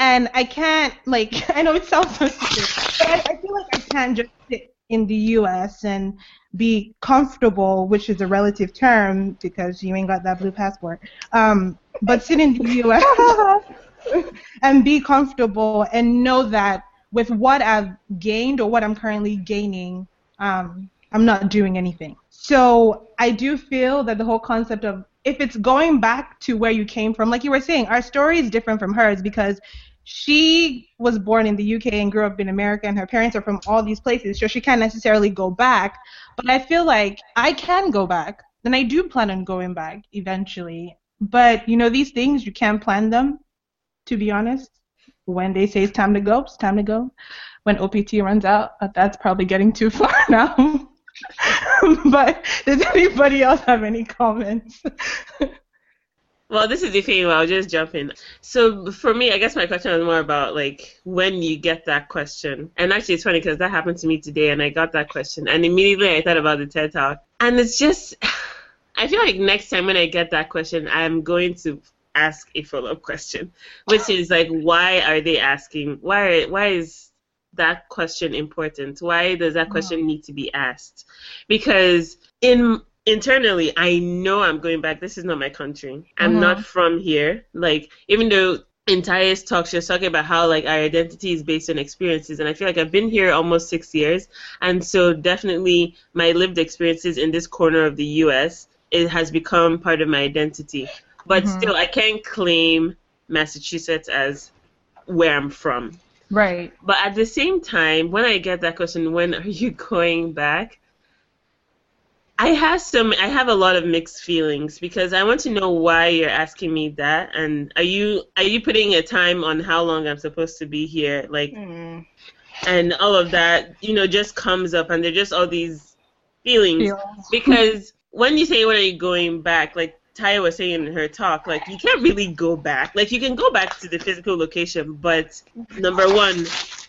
and I can't like. <laughs> I know it sounds so stupid, but I, I feel like I can't just sit in the U.S. and be comfortable, which is a relative term because you ain't got that blue passport. Um, but sit in the U.S. <laughs> and be comfortable and know that with what I've gained or what I'm currently gaining, um, I'm not doing anything. So I do feel that the whole concept of if it's going back to where you came from, like you were saying, our story is different from hers because she was born in the UK and grew up in America, and her parents are from all these places, so she can't necessarily go back. But I feel like I can go back, and I do plan on going back eventually. But you know, these things you can't plan them to be honest. When they say it's time to go, it's time to go. When OPT runs out, that's probably getting too <laughs> far now. <laughs> but does anybody else have any comments? Well, this is the thing. I'll just jump in. So for me, I guess my question was more about like when you get that question. And actually, it's funny because that happened to me today, and I got that question, and immediately I thought about the TED Talk, and it's just, <sighs> I feel like next time when I get that question, I'm going to ask a follow-up question, which is like, why are they asking? Why? Why is that question important? Why does that question need to be asked? Because in internally I know I'm going back. This is not my country. I'm Mhm. not from here. Like even though in Taiye's talk she was talking about how like our identity is based on experiences and I feel like I've been here almost six years and so definitely my lived experiences in this corner of the US it has become part of my identity. But Mhm. still I can't claim Massachusetts as where I'm from. Right. But at the same time, when I get that question, when are you <laughs> going back? I have some I have a lot of mixed feelings because I want to know why you're asking me that and are you are you putting a time on how long I'm supposed to be here like Mm. and all of that you know just comes up and they're just all these feelings Feelings. because when you say when are you going back like Taiye was saying in her talk like you can't really go back like you can go back to the physical location but number one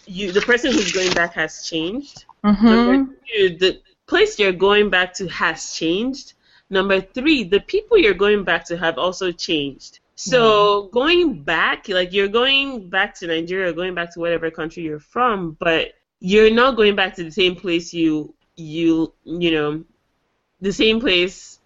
you the person who's going back has changed Mm-hmm. Number two, the place you're going back to has changed. Number three, the people you're going back to have also changed. So going back, like you're going back to Nigeria, going back to whatever country you're from, but you're not going back to the same place you you you know the same place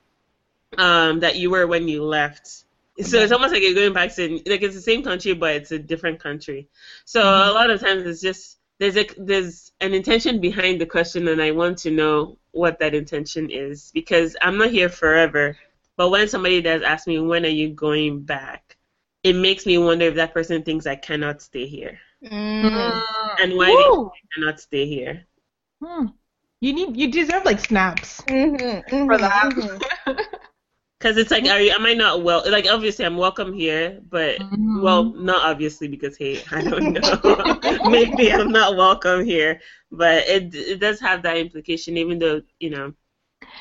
um, that you were when you left. So it's almost like you're going back to like it's the same country but it's a different country. So Mm-hmm. a lot of times it's just there's a there's an intention behind the question and I want to know what that intention is because I'm not here forever. But when somebody does ask me when are you going back, it makes me wonder if that person thinks I cannot stay here Mm. and why they Woo! cannot stay here. Hmm. You need you deserve like snaps. Mhm, mhm, For that. mhm. <laughs> Because it's like, are you, am I not well? Like, obviously, I'm welcome here, but Mhm. well, not obviously because hey, <laughs> I don't know. <laughs> Maybe I'm not welcome here, but it it does have that implication, even though you know.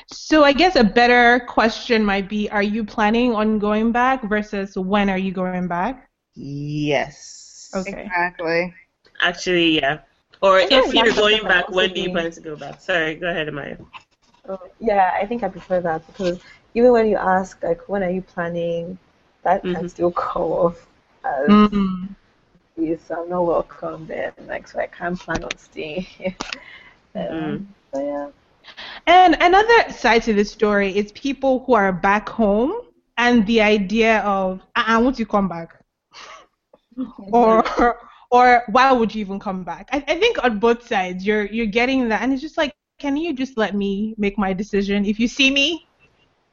So I guess a better question might be: Are you planning on going back versus when are you going back? Yes. Okay. Exactly. Actually, yeah. Or if you're going back, when do you plan to go back? Sorry, go ahead, Amaya. Uh, yeah, I think I prefer that because even when you ask like when are you planning, that can Mhm. still come off as Mm. yes, I'm not welcome there. like so I can't plan on staying. <laughs> um, Mm. so yeah. And another side to the story is people who are back home and the idea of I want you to come back, <laughs> or or why would you even come back? I, I think on both sides you're you're getting that, and it's just like, can you just let me make my decision? If you see me,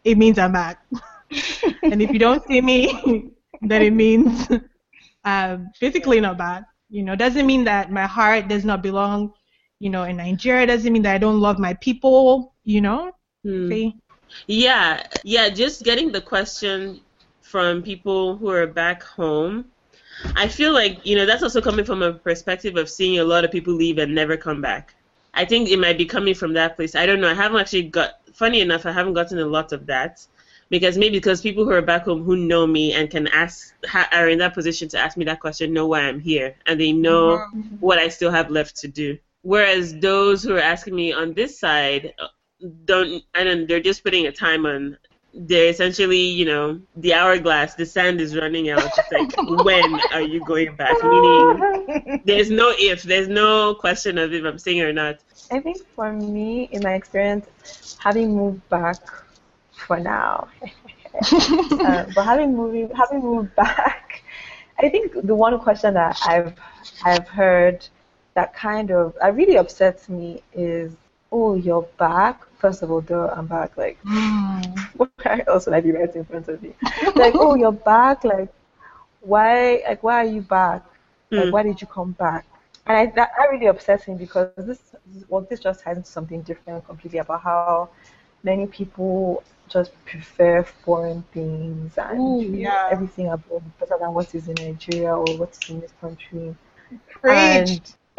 it means I'm back, <laughs> and if you don't see me, then it means um, physically not back. You know, doesn't mean that my heart does not belong you know, in Nigeria doesn't mean that I don't love my people, you know? Hmm. See? Yeah, yeah, just getting the question from people who are back home. I feel like, you know, that's also coming from a perspective of seeing a lot of people leave and never come back. I think it might be coming from that place. I don't know. I haven't actually got, funny enough, I haven't gotten a lot of that. Because maybe because people who are back home who know me and can ask, are in that position to ask me that question, know why I'm here. And they know what I still have left to do. Whereas those who are asking me on this side uh, don't, I don't, they're just putting a time on. They're essentially, you know, the hourglass, the sand is running out. It's like, <laughs> when are you going back? Meaning, there's no <laughs> if, there's no question of if I'm staying or not. I think for me, in my experience, having moved back for now, <laughs> uh, but having moving having moved back, I think the one question that I've I've heard that kind of that really upsets me is, oh, you're back. First of all, duh, I'm back. Like, <laughs> why else would I be right in front of you? Like, oh, you're back. Like, why? Like, why are you back? Like, Mm. why did you come back? And I, that, that really upsets me because this, well, this just ties into something different completely about how many people just prefer foreign things and Ooh, yeah. everything above better than what is in Nigeria or what is in this country. Preach. And <laughs>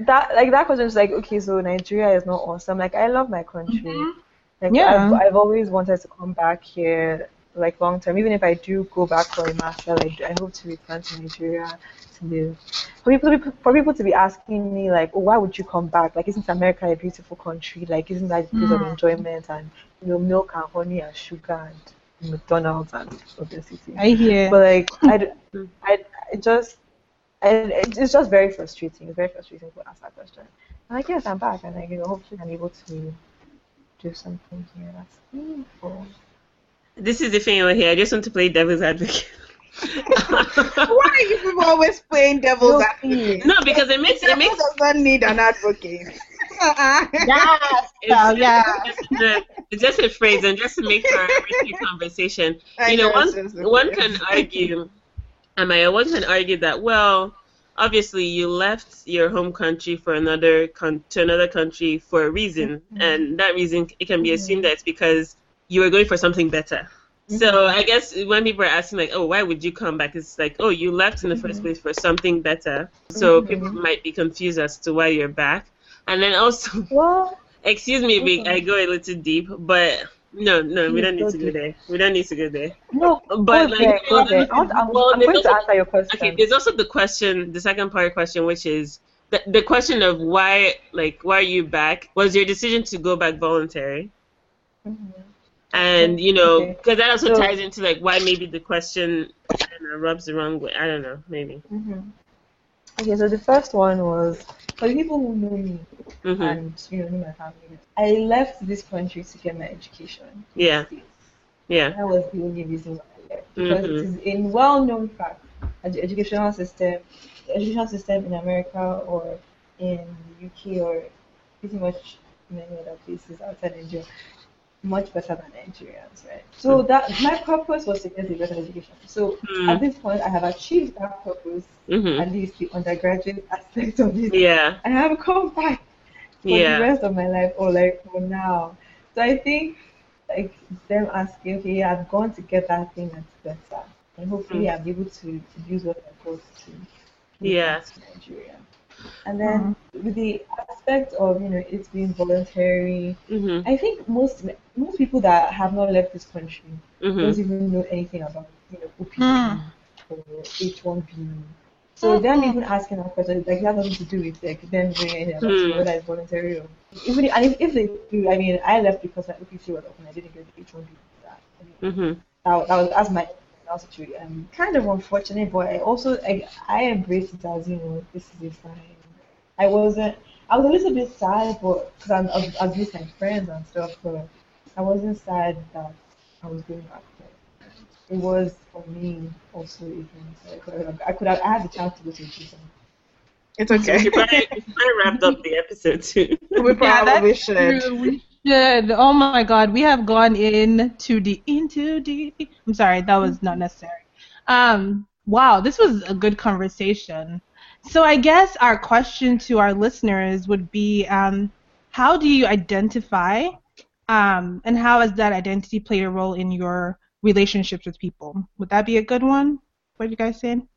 that like that question is like, okay, so Nigeria is not awesome. Like I love my country. Mm-hmm. Like Yeah. I've, I've always wanted to come back here like long term. Even if I do go back for a master, like I hope to return to Nigeria to live. For people to be, for people to be asking me like, oh, why would you come back? Like, isn't America a beautiful country? Like, isn't that a place of mm. enjoyment and you know milk and honey and sugar and McDonald's and obesity? I hear. But like, I mm. I just, and it's just very frustrating. It's very frustrating to ask that question. I'm like, yes, I'm back, and like, you know, hopefully I'm able to do something here that's meaningful. This is the thing over here. I just want to play devil's advocate. <laughs> <laughs> Why are you people always playing devil's No, advocate? no, because it makes it makes does not need an advocate. Uh-uh. <laughs> yes. It's, uh, Oh, yeah. it's, it's just a phrase, and just to make for a conversation, I you know, know, one it's just a one can argue, Amaya, one can argue that well, obviously you left your home country for another con- to another country for a reason, mm-hmm. and that reason it can be mm-hmm. assumed that it's because you were going for something better. Mm-hmm. So I guess when people are asking like, oh, why would you come back? It's like, oh, you left in the first place for something better. So people might be confused as to why you're back. And then also, Well, <laughs> excuse me, I go a little deep, but no, no, we don't need to go there. We don't need to go there. no, But, like, there, well, there. I want, I'm, well, I'm going to answer your question. Okay, there's also the question, the second part of the question, which is the, the question of why, like, why are you back? Was your decision to go back voluntary? Mhm. And you know, Okay. because that also So- ties into like why maybe the question I don't know, rubs the wrong way. I don't know, maybe. Mhm. Okay, so the first one was for the people who know me. Mhm. and you know my family. I left this country to get my education. Yeah. Yeah. That was the only reason why I left. Because Mhm. it is a well-known fact that the educational system, the educational system in America or in the UK or pretty much many other places outside Nigeria, much better than Nigerians, right? So that my purpose was to get a better education. So Mm. at this point, I have achieved that purpose, Mhm. at least the undergraduate aspect of it. Yeah. I have come back for Yeah. the rest of my life or like for now. So I think like them asking, okay, I've gone to get that thing that's better. And hopefully I'm able to, to use what I've got to Yeah. to Nigeria. And then with the aspect of, you know, it's being voluntary, Mhm. I think most most people that have not left this country Mhm. don't even know anything about, you know, OPT Mm. or H1B. So them even asking that question, like, that has nothing to do with like them doing anything about Hmm. it, whether it's voluntary or even if, and if, if they do, I mean, I left because my OPT was open, I didn't get the H1B for that. I mean, that, that was as my situation. I'm kind of unfortunate, but I also I, I embrace it as you know this is a sign. I wasn't. I was a little bit sad, but because I'm I was, I was with my friends and stuff, but I wasn't sad that I was going back there. It was for me also even. So I could have, I could have I had the chance to go to a tuition. It's We okay. should probably, we should probably wrapped up the episode too. <laughs> we Yeah, probably that's should. true. We should. Oh my God, we have gone in too deep. Into deep. I'm sorry, that was not necessary. Um, wow, this was a good conversation. So I guess our question to our listeners would be, um, how do you identify, um, and how has that identity played a role in your relationships with people? Would that be a good one? What are you guys saying?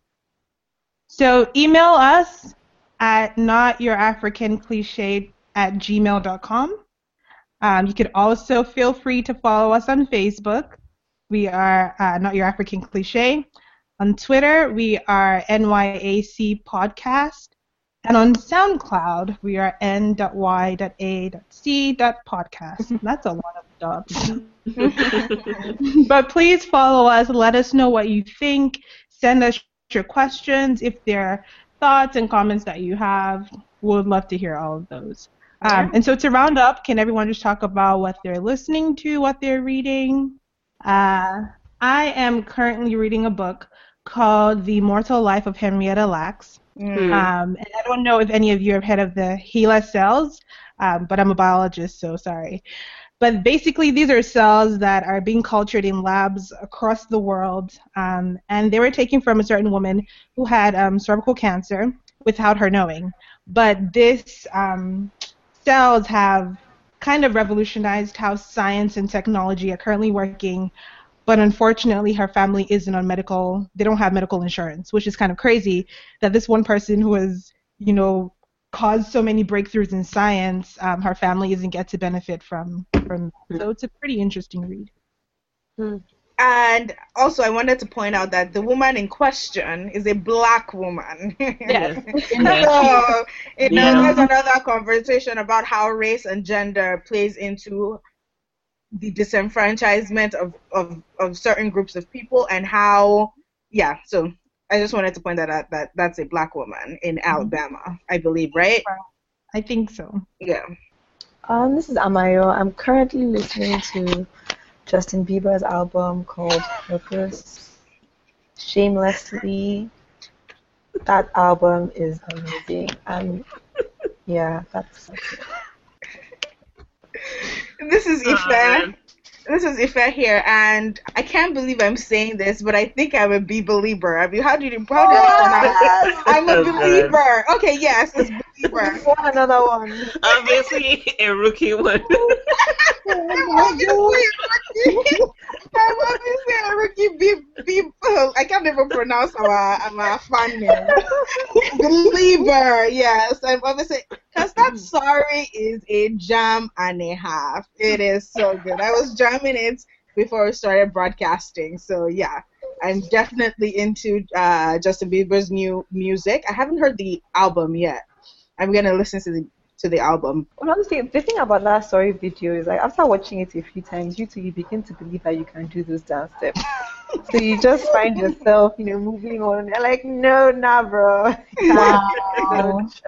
So email us at notyourafricancliche at gmail.com. Um, you could also feel free to follow us on Facebook. We are uh, Not Your African Cliche. On Twitter, we are NYAC Podcast. And on SoundCloud, we are n.y.a.c.podcast. <laughs> That's a lot of dots. <laughs> but please follow us. Let us know what you think. Send us your questions. If there are thoughts and comments that you have, we would love to hear all of those. Um, and so to round up, can everyone just talk about what they're listening to, what they're reading? Uh, I am currently reading a book called The Immortal Life of Henrietta Lacks. Mm. Um, and I don't know if any of you have heard of the HeLa cells, um, but I'm a biologist, so sorry. But basically, these are cells that are being cultured in labs across the world, um, and they were taken from a certain woman who had um, cervical cancer without her knowing. But this um, cells have kind of revolutionized how science and technology are currently working but unfortunately her family isn't on medical they don't have medical insurance which is kind of crazy that this one person who has you know caused so many breakthroughs in science um, her family isn't get to benefit from from so it's a pretty interesting read. And also, I wanted to point out that the woman in question is a black woman. yes. <laughs> So, you know, Yeah. there's another conversation about how race and gender plays into the disenfranchisement of, of, of certain groups of people and how, yeah, so I just wanted to point that out that that's a black woman in Alabama, I believe, right? i think so Yeah. Um, this is Amayo. I'm currently listening to Justin Bieber's album called Purpose. Shamelessly, that album is amazing. And yeah, that's, that's it. This is Ife. Um, this is Ife here, and I can't believe I'm saying this, but I think I'm a B believer. I mean, how do you how do I pronounce it? I'm a So good. believer. Okay, yes, it's believer. <laughs> Want another one? Obviously, a rookie one. <laughs> I'm obviously a rookie. I'm obviously a rookie. B, B, uh, I can't even pronounce our, our fan name. Believer, yes. I'm obviously because that sorry is a jam and a half. It is so good. I was jamming it before we started broadcasting. So yeah, I'm definitely into uh, Justin Bieber's new music. I haven't heard the album yet. I'm gonna listen to the to the album. Well, honestly, the thing about that story video is like after watching it a few times, you too you begin to believe that you can do those dance steps. <laughs> so you just find yourself, you know, moving on. And you're like, no, nah, bro. <laughs> Wow. Don't.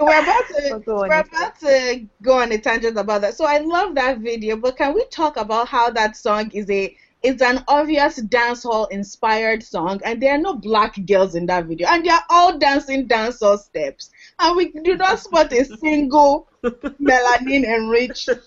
We're about to Also we're about to go on a tangent about that. So I love that video, but can we talk about how that song is a it's an obvious dancehall inspired song, and there are no black girls in that video, and they are all dancing dancehall steps, and we do not spot a single melanin enriched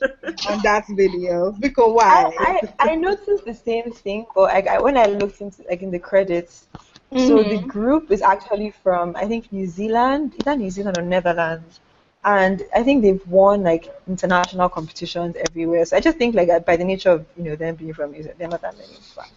on that video. Because why? I, I, I noticed the same thing, but I, I, when I looked into like in the credits, so the Mhm. group is actually from I think New Zealand, either New Zealand or Netherlands, and I think they've won like international competitions everywhere. So I just think like by the nature of you know them being from New Zealand, they're not that many. But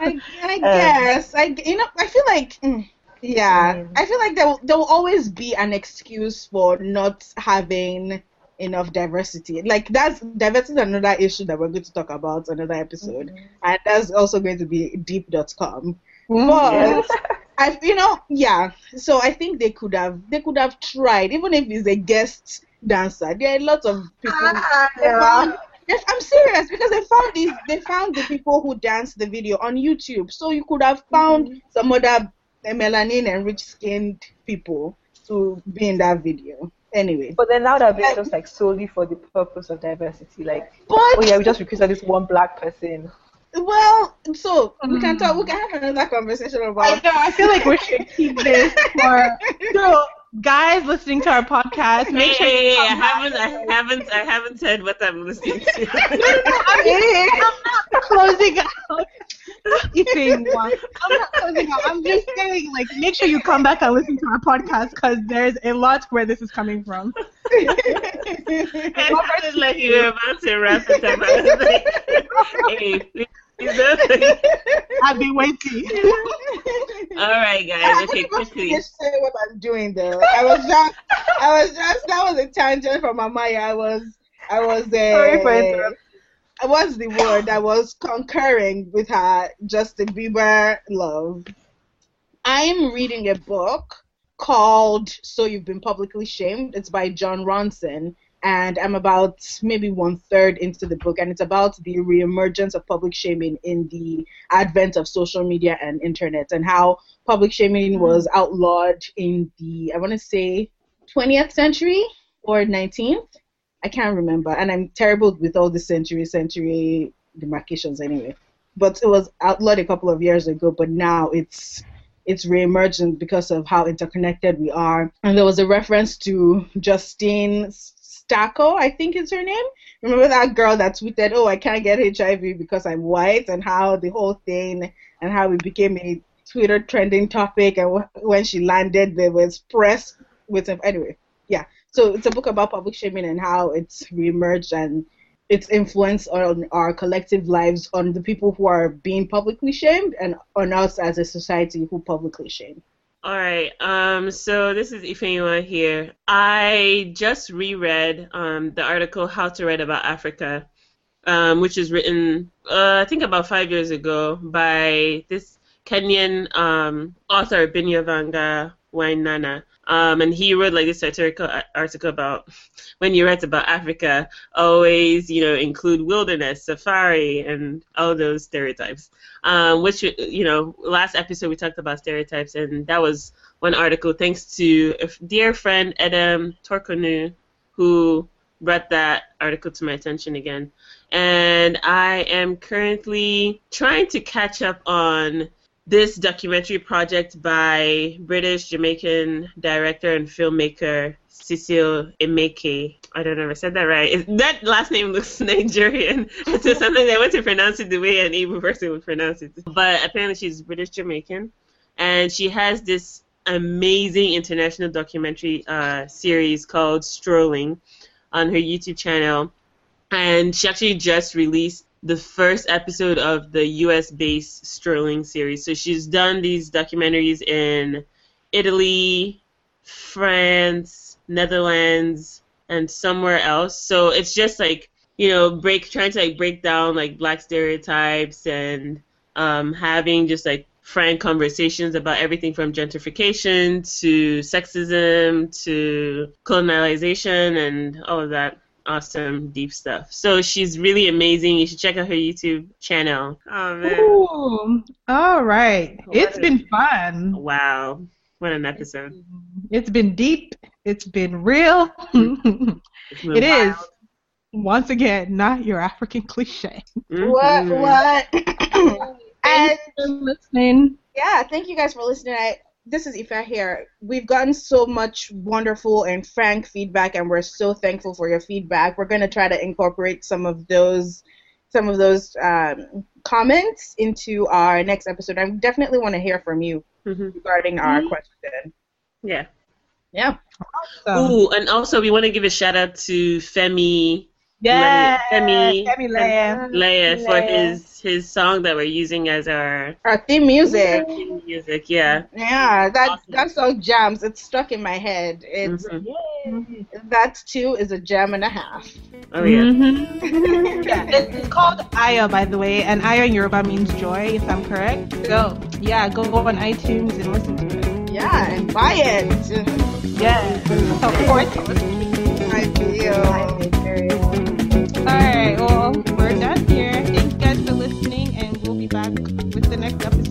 I, I <laughs> Um, guess I you know I feel like mm, yeah Mm. I feel like there will, there will always be an excuse for not having enough diversity. Like that's diversity is another issue that we're going to talk about another episode, mm-hmm. and that's also going to be deep.com. Mm, but <laughs> I you know yeah so I think they could have they could have tried even if it's a guest dancer. There are lots of people. Ah, they found- Yes, I'm serious because they found these. They found the people who danced the video on YouTube. So you could have found mm-hmm. some other melanin and rich skinned people to be in that video. Anyway, but then now that would have been just like solely for the purpose of diversity, like but oh yeah, we just recruited this one black person. well, so we can mm. talk. We can have another conversation about. I about. know. I feel like we should keep this <laughs> for so guys listening to our podcast. Make Hey, sure you hey, I haven't, I haven't, I haven't said what I'm listening to. I'm, I'm not closing out anything. I'm not closing out. I'm just saying, like, make sure you come back and listen to our podcast because there's a lot where this is coming from. <laughs> I sounded like you were about to wrap it up. I was like, hey, please don't. <laughs> I've been waiting. All right, I guys. didn't Okay, even quickly. finish saying what I'm doing there. I was just, I was just, that was a tangent from Amaya. I was, I was, uh, Sorry for interrupting. what's the word? I was concurring with her Justin Bieber love. I'm reading a book called So You've Been Publicly Shamed. It's by Jon Ronson. And I'm about maybe one third into the book, and it's about the reemergence of public shaming in the advent of social media and internet, and how public shaming mm-hmm. was outlawed in the, I want to say, 20th century or 19th. I can't remember, and I'm terrible with all the century century demarcations anyway. But it was outlawed a couple of years ago, but now it's it's reemergent because of how interconnected we are. And there was a reference to Justine Sacco, I think is her name. Remember that girl that tweeted, "Oh, I can't get HIV because I'm white," and how the whole thing and how it became a Twitter trending topic, and wh- when she landed, there was press with him. Anyway, yeah. So it's a book about public shaming and how it's reemerged and its influence on our collective lives, on the people who are being publicly shamed, and on us as a society who publicly shame. All right. Um. So this is Ifeanyiwa here. I just reread um the article "How to Write About Africa," um, which is written uh, I think about five years ago by this Kenyan um author Binyavanga Wainaina. Um, and he wrote like this satirical article about when you write about Africa, always you know include wilderness, safari, and all those stereotypes. Um, which you know, last episode we talked about stereotypes, and that was one article thanks to a dear friend Adam Torkonu, who brought that article to my attention again. And I am currently trying to catch up on this documentary project by British Jamaican director and filmmaker Cecile Emeke. I don't know if I said that right. That last name looks <laughs> Nigerian. so sometimes I want to pronounce it the way an Igbo person would pronounce it. But apparently she's British Jamaican. And she has this amazing international documentary uh, series called Strolling on her YouTube channel. And she actually just released the first episode of the US based Strolling series. So she's done these documentaries in Italy, France, Netherlands, and somewhere else. So it's just like, you know, break trying to like break down like black stereotypes and um, having just like frank conversations about everything from gentrification to sexism to colonialization and all of that awesome deep stuff. So she's really amazing. You should check out her YouTube channel. Oh man. Ooh, all right. What It's is- been fun. Wow. What an episode. It's been deep. It's been real. It's been it is. Once again, not your African cliche. What? Mhm. What? and Thanks for listening. yeah, thank you guys for listening. I, this is Ifa here. We've gotten so much wonderful and frank feedback, and we're so thankful for your feedback. We're gonna try to incorporate some of those, some of those um, comments into our next episode. I definitely want to hear from you Mhm. regarding our Mhm. question. Yeah. Yeah. So, Ooh, and also we want to give a shout out to Femi yeah, Femi- Femi Leia. Leia for Leia. his his song that we're using as our Our theme music. theme music. Yeah. Yeah, that Awesome. that song jams. It's stuck in my head. It's Mhm. that too is a jam and a half. Oh yeah. Mhm. Yeah, it's, <laughs> it's called Aya, by the way, and Aya in Yoruba means joy, if I'm correct. Go, yeah, go on iTunes and listen to it. Yeah, and buy it. Yeah, of course. I feel. All right. Well, we're done here. Thank you guys for listening, and we'll be back with the next episode.